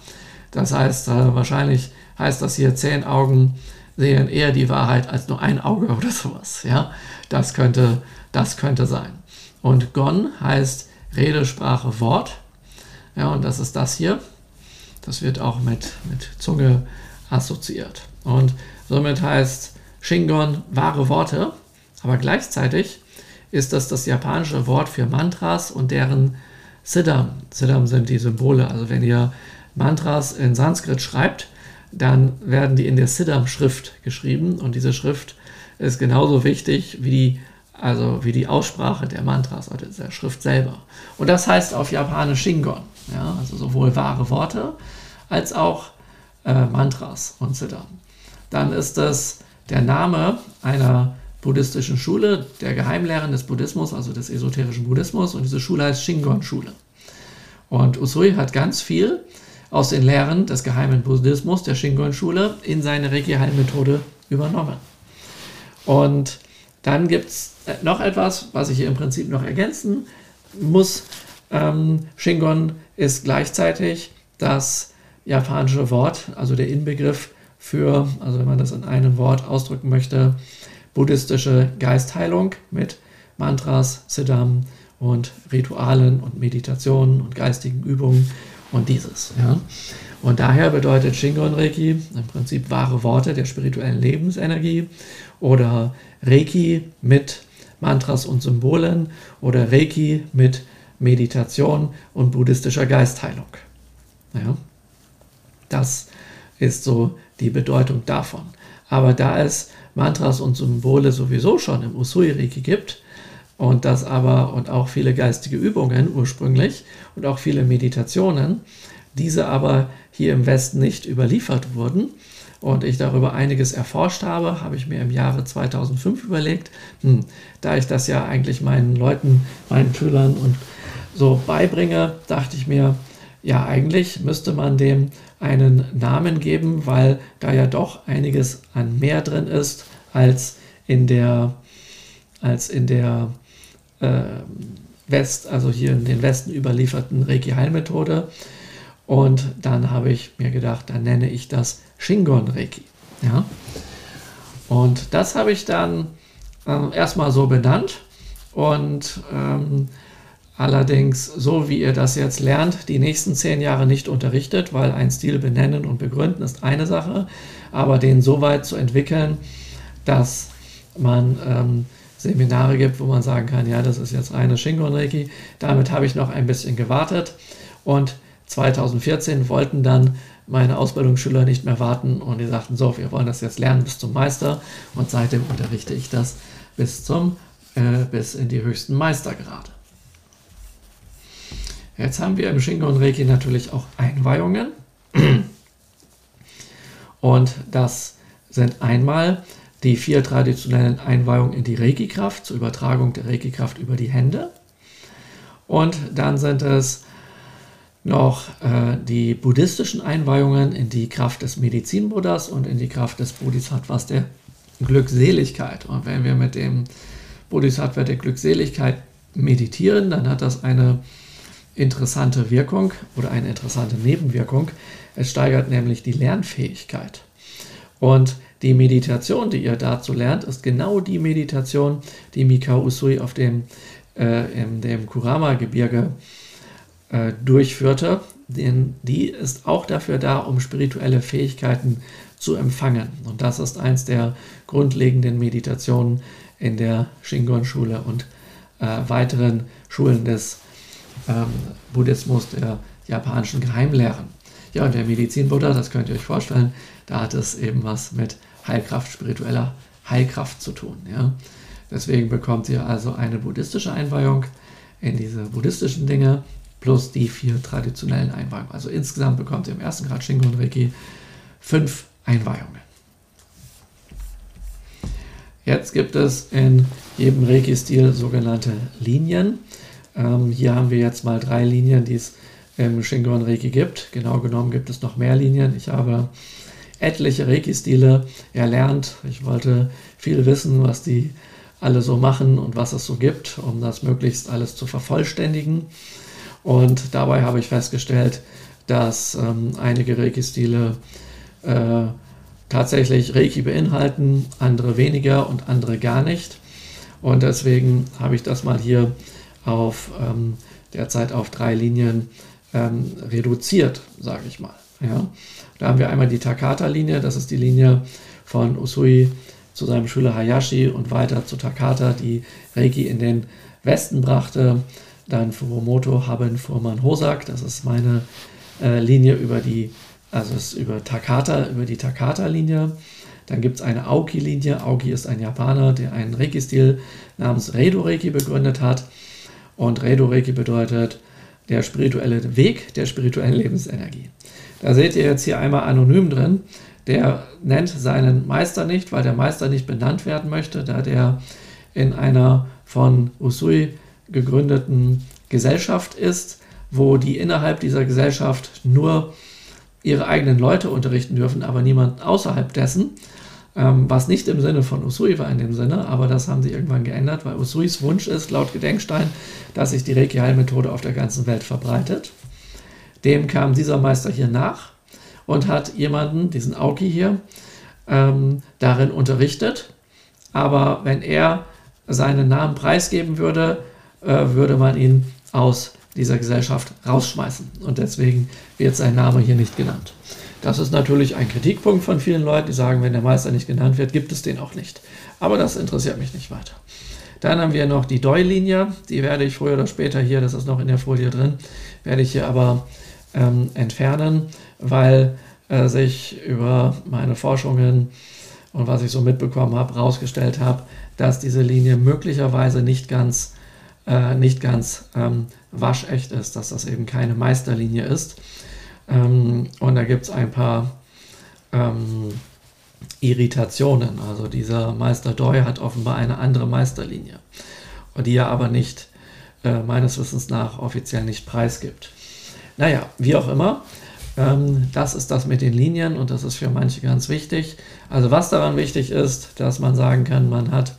Das heißt, äh, wahrscheinlich heißt das hier, zehn Augen sehen eher die Wahrheit als nur ein Auge oder sowas. Ja. Das, könnte, das könnte sein. Und Gon heißt Rede, Sprache, Wort. Ja, und das ist das hier. Das wird auch mit, mit Zunge assoziiert. Und somit heißt Shingon wahre Worte. Aber gleichzeitig ist das das japanische Wort für Mantras und deren Siddham. Siddham sind die Symbole. Also wenn ihr Mantras in Sanskrit schreibt, dann werden die in der Siddham-Schrift geschrieben und diese Schrift ist genauso wichtig wie die, also wie die Aussprache der Mantras oder der Schrift selber. Und das heißt auf Japanisch Shingon, ja, also sowohl wahre Worte als auch äh, Mantras und Siddham. Dann ist es der Name einer buddhistischen Schule, der Geheimlehren des Buddhismus, also des esoterischen Buddhismus. Und diese Schule heißt Shingon-Schule. Und Usui hat ganz viel aus den Lehren des geheimen Buddhismus, der Shingon-Schule, in seine Reiki-Heilmethode übernommen. Und dann gibt es äh, noch etwas, was ich hier im Prinzip noch ergänzen muss. Ähm, Shingon ist gleichzeitig das japanische Wort, also der Inbegriff für, also wenn man das in einem Wort ausdrücken möchte, buddhistische Geistheilung mit Mantras, Siddham und Ritualen und Meditationen und geistigen Übungen und dieses. Ja. Und daher bedeutet Shingon Reiki im Prinzip wahre Worte der spirituellen Lebensenergie oder Reiki mit Mantras und Symbolen oder Reiki mit Meditation und buddhistischer Geistheilung. Ja. Das ist so die Bedeutung davon. Aber da es Mantras und Symbole sowieso schon im Usui-Reiki gibt und das aber und auch viele geistige Übungen ursprünglich und auch viele Meditationen, diese aber hier im Westen nicht überliefert wurden und ich darüber einiges erforscht habe, habe ich mir im Jahre 2005 überlegt, hm, da ich das ja eigentlich meinen Leuten, meinen Schülern und so beibringe, dachte ich mir, ja, eigentlich müsste man dem einen Namen geben, weil da ja doch einiges an mehr drin ist als in der, als in der äh, West, also hier in den Westen überlieferten Reiki-Heilmethode. Und dann habe ich mir gedacht, dann nenne ich das Shingon Reiki. Ja? Und das habe ich dann äh, erstmal so benannt und ähm, allerdings so, wie ihr das jetzt lernt, die nächsten zehn Jahre nicht unterrichtet, weil ein Stil benennen und begründen ist eine Sache, aber den so weit zu entwickeln, dass man ähm, Seminare gibt, wo man sagen kann, ja, das ist jetzt reine Shingon-Reiki. Damit habe ich noch ein bisschen gewartet und 2014 wollten dann meine Ausbildungsschüler nicht mehr warten und die sagten, so, wir wollen das jetzt lernen bis zum Meister und seitdem unterrichte ich das bis zum äh, bis in die höchsten Meistergrade. Jetzt haben wir im Shingon Reiki natürlich auch Einweihungen. Und das sind einmal die vier traditionellen Einweihungen in die Reiki-Kraft zur Übertragung der Reiki-Kraft über die Hände. Und dann sind es noch äh, die buddhistischen Einweihungen in die Kraft des Medizin-Buddhas und in die Kraft des Bodhisattvas der Glückseligkeit. Und wenn wir mit dem Bodhisattva der Glückseligkeit meditieren, dann hat das eine interessante Wirkung oder eine interessante Nebenwirkung. Es steigert nämlich die Lernfähigkeit. Und die Meditation, die ihr dazu lernt, ist genau die Meditation, die Mikao Usui auf dem, äh, in dem Kurama-Gebirge äh, durchführte. Denn die ist auch dafür da, um spirituelle Fähigkeiten zu empfangen. Und das ist eins der grundlegenden Meditationen in der Shingon-Schule und äh, weiteren Schulen des ähm, Buddhismus, der japanischen Geheimlehren. Ja, und der Medizin-Buddha, das könnt ihr euch vorstellen, da hat es eben was mit Heilkraft, spiritueller Heilkraft zu tun. Ja. Deswegen bekommt ihr also eine buddhistische Einweihung in diese buddhistischen Dinge plus die vier traditionellen Einweihungen. Also insgesamt bekommt ihr im ersten Grad Shingon Reiki fünf Einweihungen. Jetzt gibt es in jedem Reiki-Stil sogenannte Linien. Ähm, hier haben wir jetzt mal drei Linien, die es im Shingon Reiki gibt. Genau genommen gibt es noch mehr Linien. Ich habe etliche Reiki-Stile erlernt. Ich wollte viel wissen, was die alle so machen und was es so gibt, um das möglichst alles zu vervollständigen. Und dabei habe ich festgestellt, dass ähm, einige Reiki-Stile äh, tatsächlich Reiki beinhalten, andere weniger und andere gar nicht. Und deswegen habe ich das mal hier auf ähm, derzeit auf drei Linien ähm, reduziert, sage ich mal. Ja. Da haben wir einmal die Takata-Linie, das ist die Linie von Usui zu seinem Schüler Hayashi und weiter zu Takata, die Reiki in den Westen brachte. Dann Furumoto Haben Fuhrmann Hosak, das ist meine äh, Linie über die also ist über Takata, über die Takata-Linie. Dann gibt es eine Aoki-Linie. Aoki ist ein Japaner, der einen Reiki-Stil namens Redo Reiki begründet hat. Und Redo Reiki bedeutet der spirituelle Weg der spirituellen Lebensenergie. Da seht ihr jetzt hier einmal anonym drin. Der nennt seinen Meister nicht, weil der Meister nicht benannt werden möchte, da der in einer von Usui gegründeten Gesellschaft ist, wo die innerhalb dieser Gesellschaft nur ihre eigenen Leute unterrichten dürfen, aber niemand außerhalb dessen. Ähm, was nicht im Sinne von Usui war in dem Sinne, aber das haben sie irgendwann geändert, weil Usuis Wunsch ist, laut Gedenkstein, dass sich die Reiki-Heilmethode auf der ganzen Welt verbreitet. Dem kam dieser Meister hier nach und hat jemanden, diesen Aoki hier, ähm, darin unterrichtet. Aber wenn er seinen Namen preisgeben würde, äh, würde man ihn aus dieser Gesellschaft rausschmeißen. Und deswegen wird sein Name hier nicht genannt. Das ist natürlich ein Kritikpunkt von vielen Leuten, die sagen, wenn der Meister nicht genannt wird, gibt es den auch nicht. Aber das interessiert mich nicht weiter. Dann haben wir noch die Doi-Linie. Die werde ich früher oder später hier, das ist noch in der Folie drin, werde ich hier aber ähm, entfernen, weil äh, sich über meine Forschungen und was ich so mitbekommen habe, herausgestellt habe, dass diese Linie möglicherweise nicht ganz äh, nicht ganz ähm, waschecht ist, dass das eben keine Meisterlinie ist. Ähm, und da gibt es ein paar ähm, Irritationen. Also dieser Meister Doi hat offenbar eine andere Meisterlinie, die er aber nicht, äh, meines Wissens nach, offiziell nicht preisgibt. Naja, wie auch immer, ähm, das ist das mit den Linien und das ist für manche ganz wichtig. Also was daran wichtig ist, dass man sagen kann, man hat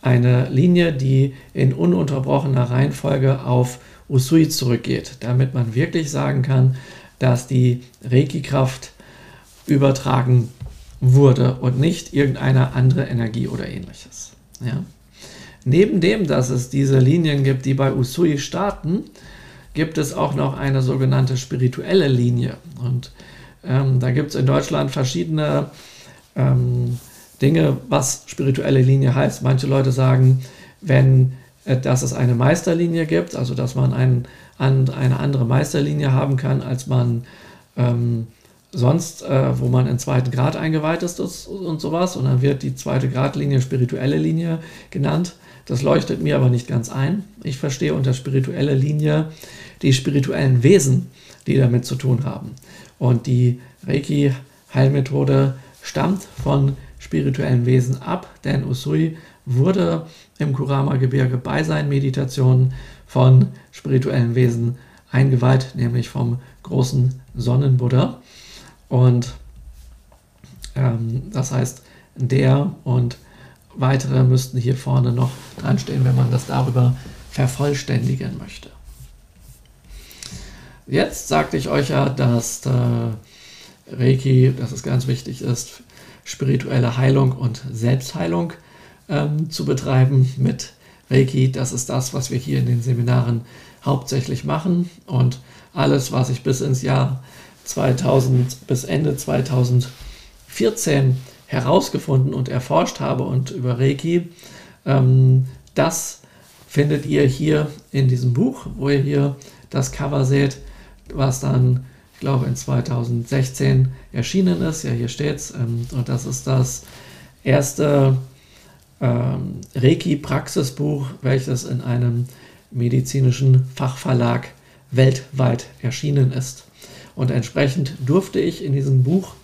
eine Linie, die in ununterbrochener Reihenfolge auf Usui zurückgeht, damit man wirklich sagen kann, dass die Reiki-Kraft übertragen wurde und nicht irgendeine andere Energie oder ähnliches. Ja. Neben dem, dass es diese Linien gibt, die bei Usui starten, gibt es auch noch eine sogenannte spirituelle Linie. Und ähm, da gibt es in Deutschland verschiedene ähm, Dinge, was spirituelle Linie heißt. Manche Leute sagen, wenn äh, dass es eine Meisterlinie gibt, also dass man ein, an, eine andere Meisterlinie haben kann, als man ähm, sonst, äh, wo man in zweiten Grad eingeweiht ist und sowas. Und dann wird die zweite Gradlinie spirituelle Linie genannt. Das leuchtet mir aber nicht ganz ein. Ich verstehe unter spirituelle Linie die spirituellen Wesen, die damit zu tun haben. Und die Reiki-Heilmethode stammt von spirituellen Wesen ab, denn Usui wurde im Kurama-Gebirge bei seinen Meditationen von spirituellen Wesen eingeweiht, nämlich vom großen Sonnenbuddha. Und ähm, das heißt, der und weitere müssten hier vorne noch dran stehen, wenn man das darüber vervollständigen möchte. Jetzt sagte ich euch ja, dass äh, Reiki, dass es ganz wichtig ist, spirituelle Heilung und Selbstheilung ähm, zu betreiben mit Reiki. Das ist das, was wir hier in den Seminaren hauptsächlich machen. Und alles, was ich bis ins Jahr 2000, bis Ende 2014 herausgefunden und erforscht habe und über Reiki, ähm, das findet ihr hier in diesem Buch, wo ihr hier das Cover seht, was dann, ich glaube, in 2016 erschienen ist. Ja, hier steht es. Ähm, und das ist das erste ähm, Reiki-Praxisbuch, welches in einem medizinischen Fachverlag weltweit erschienen ist. Und entsprechend durfte ich in diesem Buch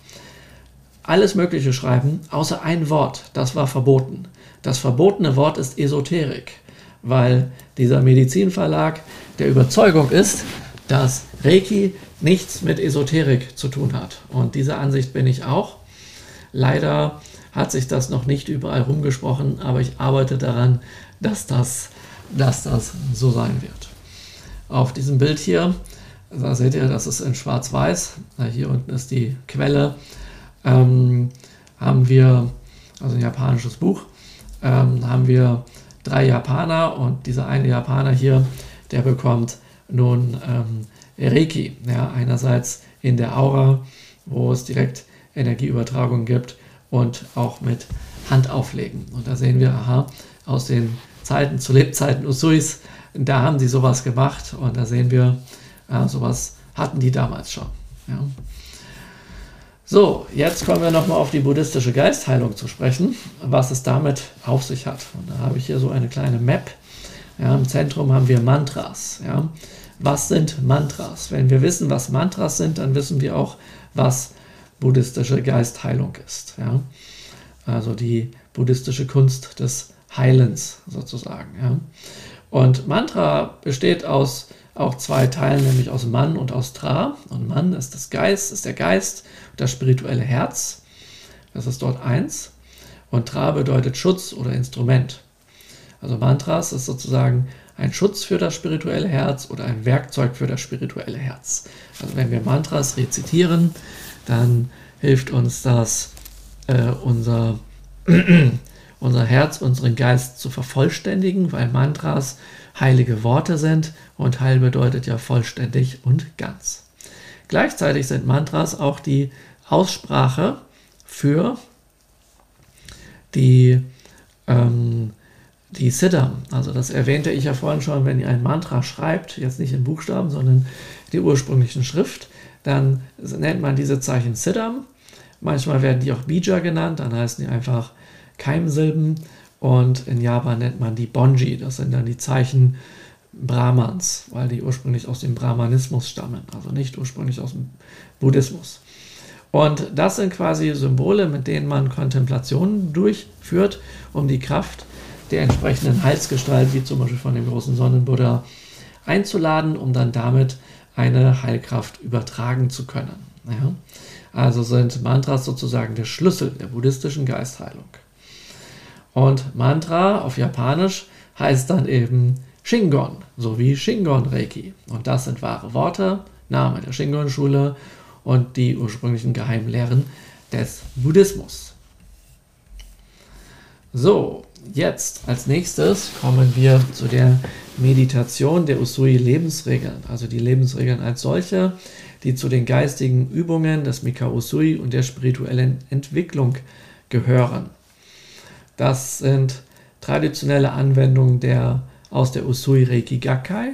alles Mögliche schreiben, außer ein Wort, das war verboten. Das verbotene Wort ist Esoterik, weil dieser Medizinverlag der Überzeugung ist, dass Reiki nichts mit Esoterik zu tun hat. Und dieser Ansicht bin ich auch. Leider hat sich das noch nicht überall rumgesprochen, aber ich arbeite daran, dass das, dass das so sein wird. Auf diesem Bild hier, da seht ihr, das ist in Schwarz-Weiß. Hier unten ist die Quelle. Ähm, haben wir, also ein japanisches Buch, ähm, haben wir drei Japaner und dieser eine Japaner hier, der bekommt nun ähm, Reiki. Ja, einerseits in der Aura, wo es direkt Energieübertragung gibt und auch mit Hand auflegen. Und da sehen wir, aha, aus den Zeiten, zu Lebzeiten Usuis, da haben sie sowas gemacht und da sehen wir, ja, sowas hatten die damals schon. Ja. So, jetzt kommen wir nochmal auf die buddhistische Geistheilung zu sprechen, was es damit auf sich hat. Und da habe ich hier so eine kleine Map. Ja, Im Zentrum haben wir Mantras. Ja. Was sind Mantras? Wenn wir wissen, was Mantras sind, dann wissen wir auch, was buddhistische Geistheilung ist. Ja? Also die buddhistische Kunst des Heilens sozusagen. Ja? Und Mantra besteht aus auch zwei Teilen, nämlich aus Mann und aus Tra. Und Mann ist das Geist, ist der Geist das spirituelle Herz. Das ist dort eins. Und Tra bedeutet Schutz oder Instrument. Also Mantras ist sozusagen ein Schutz für das spirituelle Herz oder ein Werkzeug für das spirituelle Herz. Also wenn wir Mantras rezitieren, dann hilft uns das, äh, unser, unser Herz, unseren Geist zu vervollständigen, weil Mantras heilige Worte sind und heil bedeutet ja vollständig und ganz. Gleichzeitig sind Mantras auch die Aussprache für die, ähm, die Siddham. Also das erwähnte ich ja vorhin schon, wenn ihr ein Mantra schreibt, jetzt nicht in Buchstaben, sondern die ursprünglichen Schrift, dann nennt man diese Zeichen Siddham. Manchmal werden die auch Bija genannt, dann heißen die einfach Keimsilben. Und in Japan nennt man die Bonji, das sind dann die Zeichen Brahmans, weil die ursprünglich aus dem Brahmanismus stammen, also nicht ursprünglich aus dem Buddhismus. Und das sind quasi Symbole, mit denen man Kontemplationen durchführt, um die Kraft der entsprechenden Heilsgestalt, wie zum Beispiel von dem großen Sonnenbuddha, einzuladen, um dann damit eine Heilkraft übertragen zu können. Ja? Also sind Mantras sozusagen der Schlüssel der buddhistischen Geistheilung. Und Mantra auf Japanisch heißt dann eben Shingon, sowie Shingon Reiki. Und das sind wahre Worte, Name der Shingon-Schule und die ursprünglichen Geheimlehren des Buddhismus. So, jetzt als nächstes kommen wir zu der Meditation der Usui-Lebensregeln, also die Lebensregeln als solche, die zu den geistigen Übungen des Mika Usui und der spirituellen Entwicklung gehören. Das sind traditionelle Anwendungen der, aus der Usui Reiki Gakkai.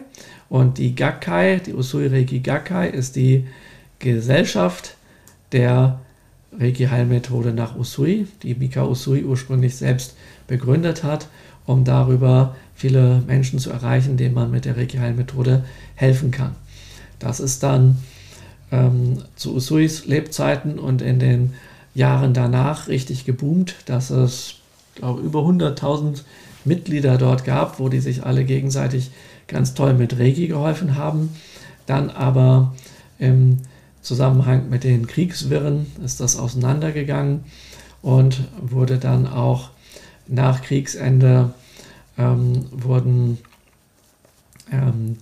Und die Gakkai, die Usui Reiki Gakkai, ist die Gesellschaft der Reiki-Heilmethode nach Usui, die Mika Usui ursprünglich selbst begründet hat, um darüber viele Menschen zu erreichen, denen man mit der Reiki-Heilmethode helfen kann. Das ist dann ähm, zu Usuis Lebzeiten und in den Jahren danach richtig geboomt, dass es glaube über 100.000 Mitglieder dort gab, wo die sich alle gegenseitig ganz toll mit Reiki geholfen haben. Dann aber im Zusammenhang mit den Kriegswirren ist das auseinandergegangen und wurde dann auch nach Kriegsende ähm, wurden ähm,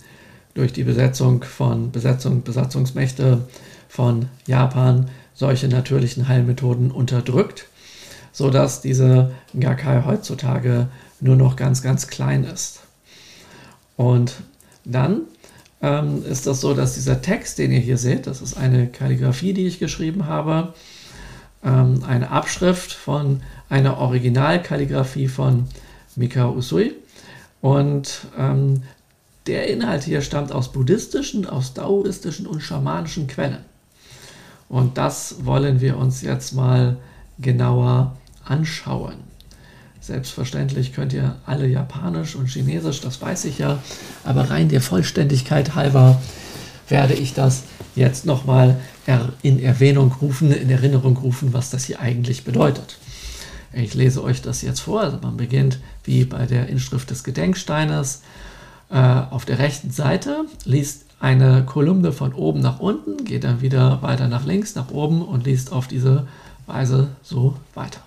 durch die Besetzung von Besetzung, Besatzungsmächte von Japan solche natürlichen Heilmethoden unterdrückt, sodass diese Gakai heutzutage nur noch ganz, ganz klein ist. Und dann ähm, ist das so, dass dieser Text, den ihr hier seht, das ist eine Kalligrafie, die ich geschrieben habe, ähm, eine Abschrift von einer Originalkalligrafie von Mika Usui. Und ähm, der Inhalt hier stammt aus buddhistischen, aus daoistischen und schamanischen Quellen. Und das wollen wir uns jetzt mal genauer anschauen. Selbstverständlich könnt ihr alle Japanisch und Chinesisch, das weiß ich ja, aber rein der Vollständigkeit halber werde ich das jetzt nochmal in Erwähnung rufen, in Erinnerung rufen, was das hier eigentlich bedeutet. Ich lese euch das jetzt vor. Also man beginnt wie bei der Inschrift des Gedenksteines äh, auf der rechten Seite, liest eine Kolumne von oben nach unten, geht dann wieder weiter nach links, nach oben und liest auf diese Weise so weiter.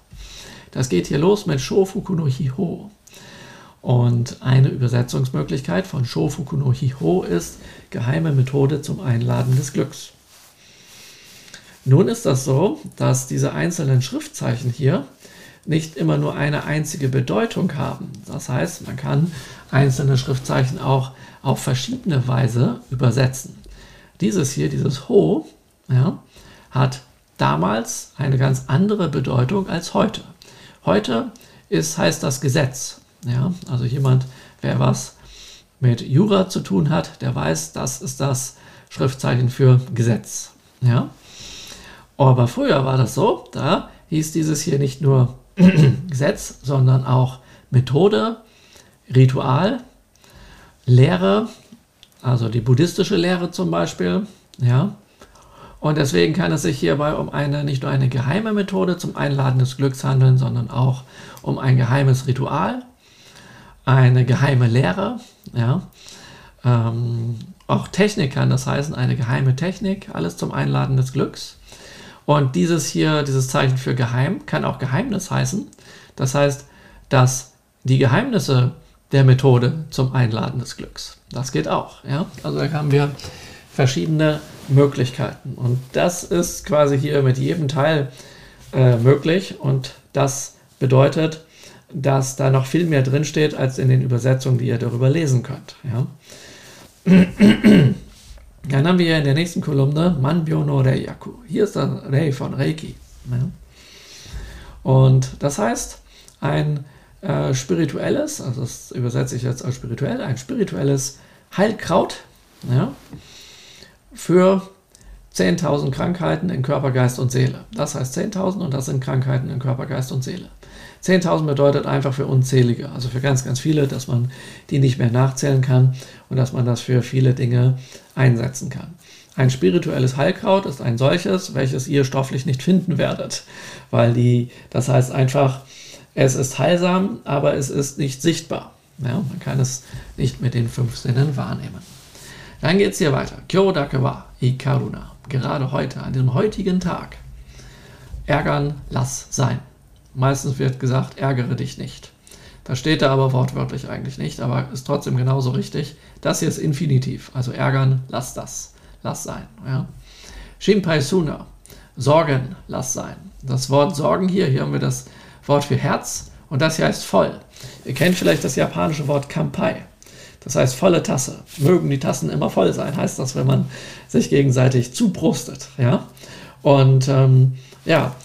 Das geht hier los mit Shofuku no Hiho. Und eine Übersetzungsmöglichkeit von Shofuku no Hiho ist geheime Methode zum Einladen des Glücks. Nun ist das so, dass diese einzelnen Schriftzeichen hier nicht immer nur eine einzige Bedeutung haben. Das heißt, man kann einzelne Schriftzeichen auch auf verschiedene Weise übersetzen. Dieses hier, dieses Ho, ja, hat damals eine ganz andere Bedeutung als heute. Heute ist, heißt das Gesetz. Ja, also jemand, wer was mit Jura zu tun hat, der weiß, das ist das Schriftzeichen für Gesetz. Ja? Aber früher war das so, da hieß dieses hier nicht nur Gesetz, sondern auch Methode, Ritual, Lehre, also die buddhistische Lehre zum Beispiel, ja. Und deswegen kann es sich hierbei um eine nicht nur eine geheime Methode zum Einladen des Glücks handeln, sondern auch um ein geheimes Ritual, eine geheime Lehre, ja. Ähm, auch Technik kann das heißen, eine geheime Technik, alles zum Einladen des Glücks. Und dieses hier, dieses Zeichen für geheim, kann auch Geheimnis heißen. Das heißt, dass die Geheimnisse der Methode zum Einladen des Glücks. Das geht auch. Ja? Also da haben wir verschiedene Möglichkeiten. Und das ist quasi hier mit jedem Teil äh, möglich. Und das bedeutet, dass da noch viel mehr drinsteht als in den Übersetzungen, die ihr darüber lesen könnt. Ja? Dann haben wir in der nächsten Kolumne Manbyo no Reiyaku. Hier ist der Rei von Reiki. Ja? Und das heißt, ein äh, spirituelles, also das übersetze ich jetzt als spirituell, ein spirituelles Heilkraut ja, für 10.000 Krankheiten in Körper, Geist und Seele. Das heißt 10.000 und das sind Krankheiten in Körper, Geist und Seele. 10.000 bedeutet einfach für unzählige, also für ganz, ganz viele, dass man die nicht mehr nachzählen kann und dass man das für viele Dinge einsetzen kann. Ein spirituelles Heilkraut ist ein solches, welches ihr stofflich nicht finden werdet, weil die, das heißt einfach, es ist heilsam, aber es ist nicht sichtbar. Ja, man kann es nicht mit den fünf Sinnen wahrnehmen. Dann geht es hier weiter. Kyodake wa Ikaruna. Gerade heute, an dem heutigen Tag. Ärgern, lass sein. Meistens wird gesagt, ärgere dich nicht. Das steht da aber wortwörtlich eigentlich nicht, aber ist trotzdem genauso richtig. Das hier ist Infinitiv, also ärgern, lass das, lass sein. Ja. Shinpai Suna, Sorgen, lass sein. Das Wort Sorgen hier, hier haben wir das Wort für Herz und das hier heißt voll. Ihr kennt vielleicht das japanische Wort Kampai. Das heißt volle Tasse. Mögen die Tassen immer voll sein, heißt das, wenn man sich gegenseitig zuprostet. Ja? Und ähm, ja,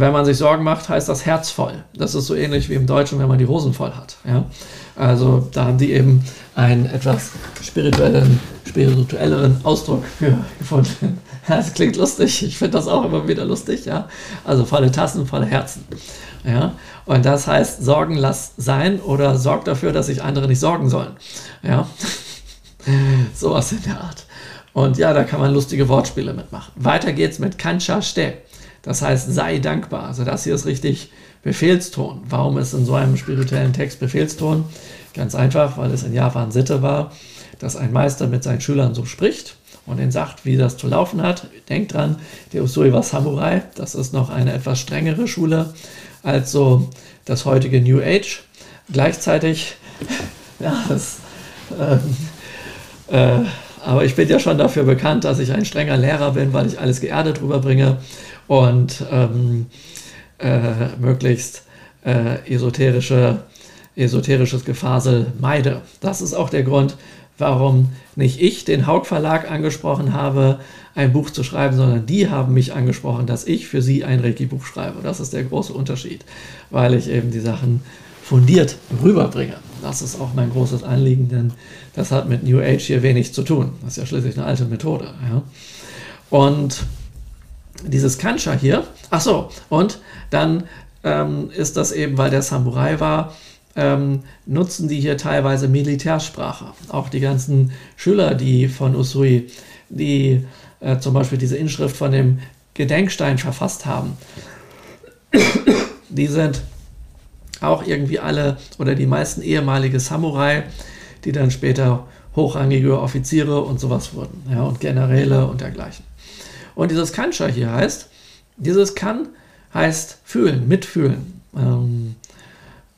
wenn man sich Sorgen macht, heißt das Herz voll. Das ist so ähnlich wie im Deutschen, wenn man die Hosen voll hat. Ja? Also da haben die eben einen etwas spirituellen, spirituelleren Ausdruck für gefunden. Das klingt lustig. Ich finde das auch immer wieder lustig. Ja? Also volle Tassen, volle Herzen. Ja? Und das heißt, Sorgen lass sein oder sorg dafür, dass sich andere nicht sorgen sollen. Ja? Sowas in der Art. Und ja, da kann man lustige Wortspiele mitmachen. Weiter geht's mit Kancha Ste. Das heißt, sei dankbar. Also das hier ist richtig Befehlston. Warum ist in so einem spirituellen Text Befehlston? Ganz einfach, weil es in Japan Sitte war, dass ein Meister mit seinen Schülern so spricht und ihnen sagt, wie das zu laufen hat. Denkt dran, der Usui war Samurai. Das ist noch eine etwas strengere Schule als so das heutige New Age. Gleichzeitig, ja, das, ähm, äh, aber ich bin ja schon dafür bekannt, dass ich ein strenger Lehrer bin, weil ich alles geerdet rüberbringe und ähm, äh, möglichst äh, esoterische, esoterisches Gefasel meide. Das ist auch der Grund, warum nicht ich den Haug Verlag angesprochen habe, ein Buch zu schreiben, sondern die haben mich angesprochen, dass ich für sie ein Reiki-Buch schreibe. Das ist der große Unterschied, weil ich eben die Sachen fundiert rüberbringe. Das ist auch mein großes Anliegen, denn das hat mit New Age hier wenig zu tun. Das ist ja schließlich eine alte Methode. Ja. Und dieses Kancha hier, ach so, und dann ähm, ist das eben, weil der Samurai war, ähm, nutzen die hier teilweise Militärsprache. Auch die ganzen Schüler, die von Usui, die äh, zum Beispiel diese Inschrift von dem Gedenkstein verfasst haben, die sind auch irgendwie alle oder die meisten ehemalige Samurai, die dann später hochrangige Offiziere und sowas wurden, ja, und Generäle und dergleichen. Und dieses Kancha hier heißt, dieses Kan heißt fühlen, mitfühlen, ähm,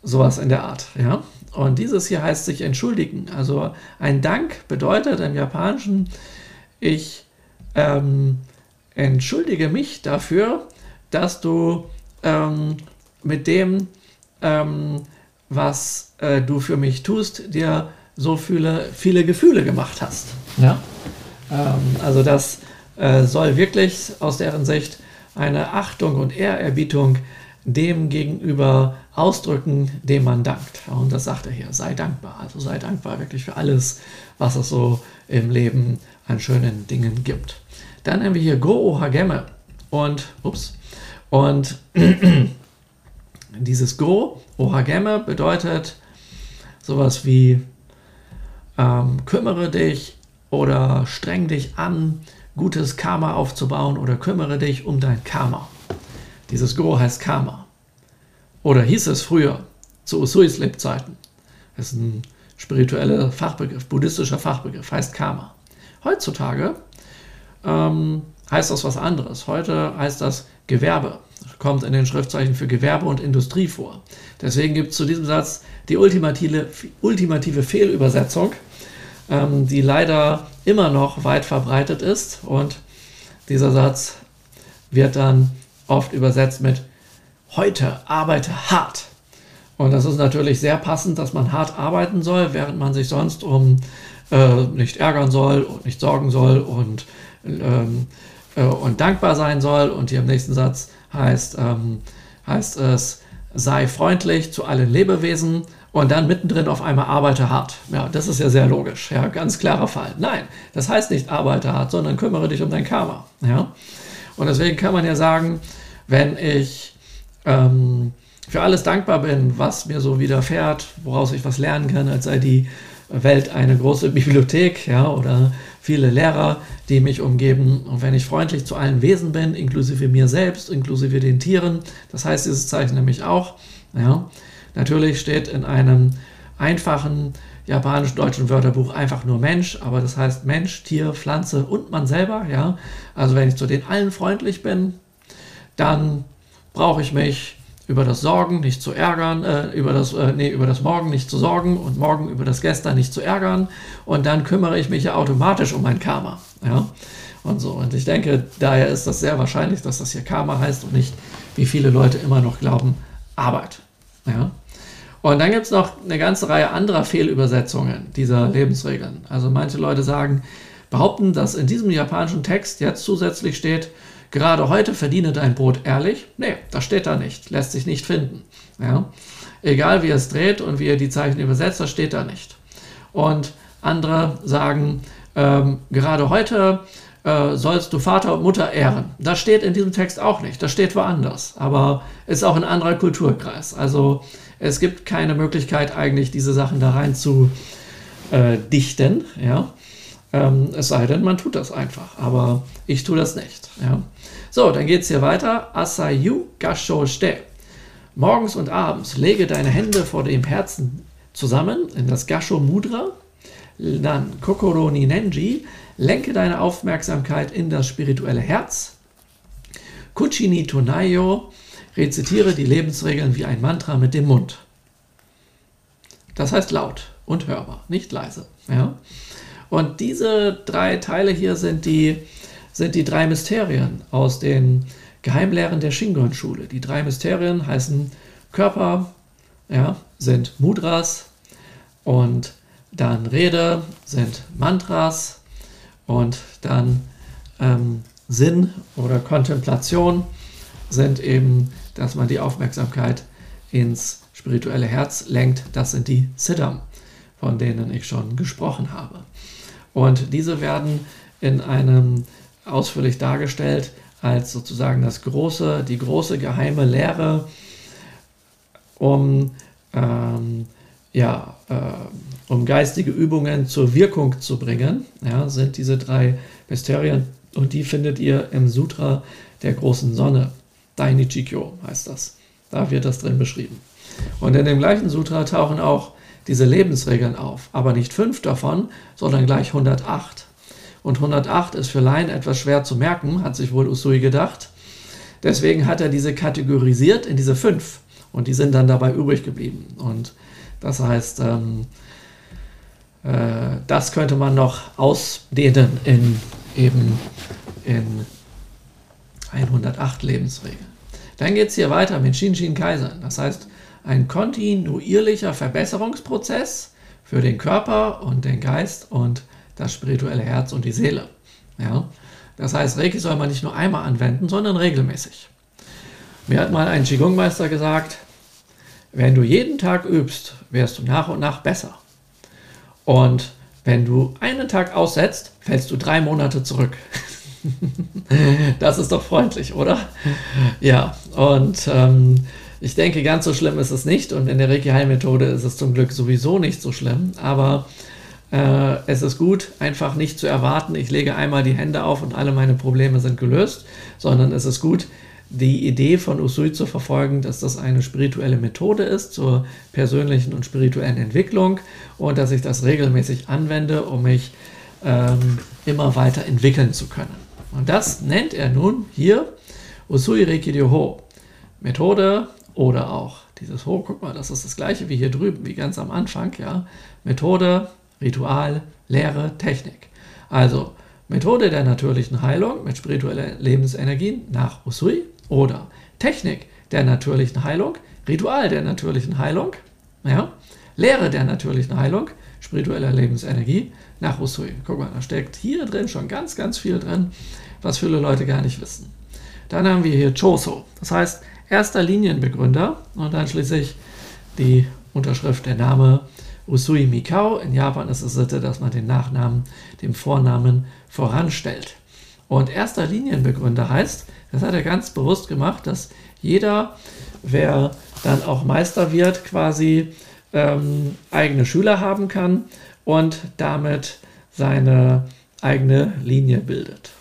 sowas in der Art, ja. Und dieses hier heißt sich entschuldigen. Also ein Dank bedeutet im Japanischen, ich ähm, entschuldige mich dafür, dass du ähm, mit dem, ähm, was äh, du für mich tust, dir so viele, viele Gefühle gemacht hast. Ja? Ähm, also das soll wirklich aus deren Sicht eine Achtung und Ehrerbietung dem gegenüber ausdrücken, dem man dankt. Und das sagt er hier, sei dankbar. Also sei dankbar wirklich für alles, was es so im Leben an schönen Dingen gibt. Dann haben wir hier Go Ohageme und, ups, und dieses Go Ohageme bedeutet sowas wie ähm, kümmere dich oder streng dich an, gutes Karma aufzubauen oder kümmere dich um dein Karma. Dieses Go heißt Karma. Oder hieß es früher zu Usuis Lebzeiten. Das ist ein spiritueller Fachbegriff, buddhistischer Fachbegriff, heißt Karma. Heutzutage ähm, heißt das was anderes. Heute heißt das Gewerbe. Kommt in den Schriftzeichen für Gewerbe und Industrie vor. Deswegen gibt es zu diesem Satz die ultimative, ultimative Fehlübersetzung, ähm, die leider immer noch weit verbreitet ist. Und dieser Satz wird dann oft übersetzt mit heute arbeite hart. Und das ist natürlich sehr passend, dass man hart arbeiten soll, während man sich sonst um äh, nicht ärgern soll und nicht sorgen soll und, ähm, äh, und dankbar sein soll. Und hier im nächsten Satz heißt, ähm, heißt es, sei freundlich zu allen Lebewesen und dann mittendrin auf einmal arbeite hart. Ja, das ist ja sehr logisch. Ja, ganz klarer Fall. Nein, das heißt nicht arbeite hart, sondern kümmere dich um dein Karma. Ja, und deswegen kann man ja sagen, wenn ich ähm, für alles dankbar bin, was mir so widerfährt, woraus ich was lernen kann, als sei die Welt eine große Bibliothek, ja, oder viele Lehrer, die mich umgeben. Und wenn ich freundlich zu allen Wesen bin, inklusive mir selbst, inklusive den Tieren, das heißt dieses Zeichen nämlich auch, ja, natürlich steht in einem einfachen japanisch-deutschen Wörterbuch einfach nur Mensch, aber das heißt Mensch, Tier, Pflanze und man selber, ja. Also wenn ich zu den allen freundlich bin, dann brauche ich mich über das Sorgen nicht zu ärgern, äh, über, das, äh, nee, über das Morgen nicht zu sorgen und morgen über das Gestern nicht zu ärgern. Und dann kümmere ich mich ja automatisch um mein Karma. Ja? Und so. Und ich denke, daher ist das sehr wahrscheinlich, dass das hier Karma heißt und nicht, wie viele Leute immer noch glauben, Arbeit. Ja? Und dann gibt es noch eine ganze Reihe anderer Fehlübersetzungen dieser Lebensregeln. Also manche Leute sagen, behaupten, dass in diesem japanischen Text jetzt zusätzlich steht, gerade heute verdiene dein Brot ehrlich. Nee, das steht da nicht, lässt sich nicht finden. Ja? Egal wie er es dreht und wie er die Zeichen übersetzt, das steht da nicht. Und andere sagen, ähm, gerade heute äh, sollst du Vater und Mutter ehren. Das steht in diesem Text auch nicht, das steht woanders, aber ist auch ein anderer Kulturkreis. Also es gibt keine Möglichkeit eigentlich, diese Sachen da rein zu äh, dichten, ja. Ähm, es sei denn, man tut das einfach, aber ich tue das nicht, ja. So, dann geht es hier weiter. Asayu gasho shite. Morgens und abends lege deine Hände vor dem Herzen zusammen in das Gasho Mudra. Dann Kokoro ni Nenji. Lenke deine Aufmerksamkeit in das spirituelle Herz. Kuchini Tonayo. Rezitiere die Lebensregeln wie ein Mantra mit dem Mund. Das heißt laut und hörbar, nicht leise. Ja? Und diese drei Teile hier sind die, sind die drei Mysterien aus den Geheimlehren der Shingon-Schule. Die drei Mysterien heißen Körper, ja, sind Mudras und dann Rede sind Mantras und dann ähm, Sinn oder Kontemplation sind eben, dass man die Aufmerksamkeit ins spirituelle Herz lenkt. Das sind die Siddham, von denen ich schon gesprochen habe. Und diese werden in einem ausführlich dargestellt als sozusagen das große, die große geheime Lehre, um, ähm, ja, äh, um geistige Übungen zur Wirkung zu bringen, ja, sind diese drei Mysterien und die findet ihr im Sutra der großen Sonne. Dainichikyo heißt das. Da wird das drin beschrieben. Und in dem gleichen Sutra tauchen auch diese Lebensregeln auf, aber nicht fünf davon, sondern gleich 108. Und 108 ist für Laien etwas schwer zu merken, hat sich wohl Usui gedacht. Deswegen hat er diese kategorisiert in diese fünf. Und die sind dann dabei übrig geblieben. Und das heißt, ähm, äh, das könnte man noch ausdehnen in eben in 108 Lebensregeln. Dann geht es hier weiter mit Shinshin Kaiser. Das heißt, ein kontinuierlicher Verbesserungsprozess für den Körper und den Geist und das spirituelle Herz und die Seele. Ja? Das heißt, Reiki soll man nicht nur einmal anwenden, sondern regelmäßig. Mir hat mal ein Qigong-Meister gesagt, wenn du jeden Tag übst, wirst du nach und nach besser. Und wenn du einen Tag aussetzt, fällst du drei Monate zurück. das ist doch freundlich, oder? Ja, und ähm, ich denke, ganz so schlimm ist es nicht. Und in der Reiki-Heilmethode ist es zum Glück sowieso nicht so schlimm. Aber äh, es ist gut, einfach nicht zu erwarten, ich lege einmal die Hände auf und alle meine Probleme sind gelöst, sondern es ist gut, die Idee von Usui zu verfolgen, dass das eine spirituelle Methode ist zur persönlichen und spirituellen Entwicklung und dass ich das regelmäßig anwende, um mich ähm, immer weiter entwickeln zu können. Und das nennt er nun hier Usui Reiki Ryoho. Methode oder auch dieses Ho, guck mal, das ist das gleiche wie hier drüben, wie ganz am Anfang, ja. Methode, Ritual, Lehre, Technik. Also Methode der natürlichen Heilung mit spiritueller Lebensenergie nach Usui oder Technik der natürlichen Heilung, Ritual der natürlichen Heilung, ja, Lehre der natürlichen Heilung, spiritueller Lebensenergie nach Usui. Guck mal, da steckt hier drin schon ganz, ganz viel drin, was viele Leute gar nicht wissen. Dann haben wir hier Choso, das heißt erster Linienbegründer und dann schließlich die Unterschrift, der Name Usui Mikao. In Japan ist es Sitte, dass man den Nachnamen dem Vornamen voranstellt. Und erster Linienbegründer heißt, das hat er ganz bewusst gemacht, dass jeder, wer dann auch Meister wird, quasi ähm, eigene Schüler haben kann und damit seine eigene Linie bildet.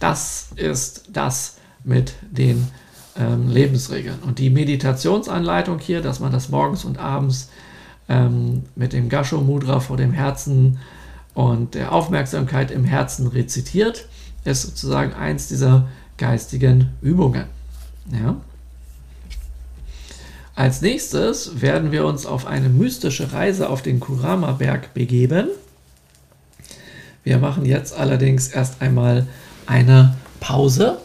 Das ist das mit den ähm, Lebensregeln. Und die Meditationsanleitung hier, dass man das morgens und abends ähm, mit dem Gasho Mudra vor dem Herzen und der Aufmerksamkeit im Herzen rezitiert, ist sozusagen eins dieser geistigen Übungen. Ja. Als nächstes werden wir uns auf eine mystische Reise auf den Kurama-Berg begeben. Wir machen jetzt allerdings erst einmal eine Pause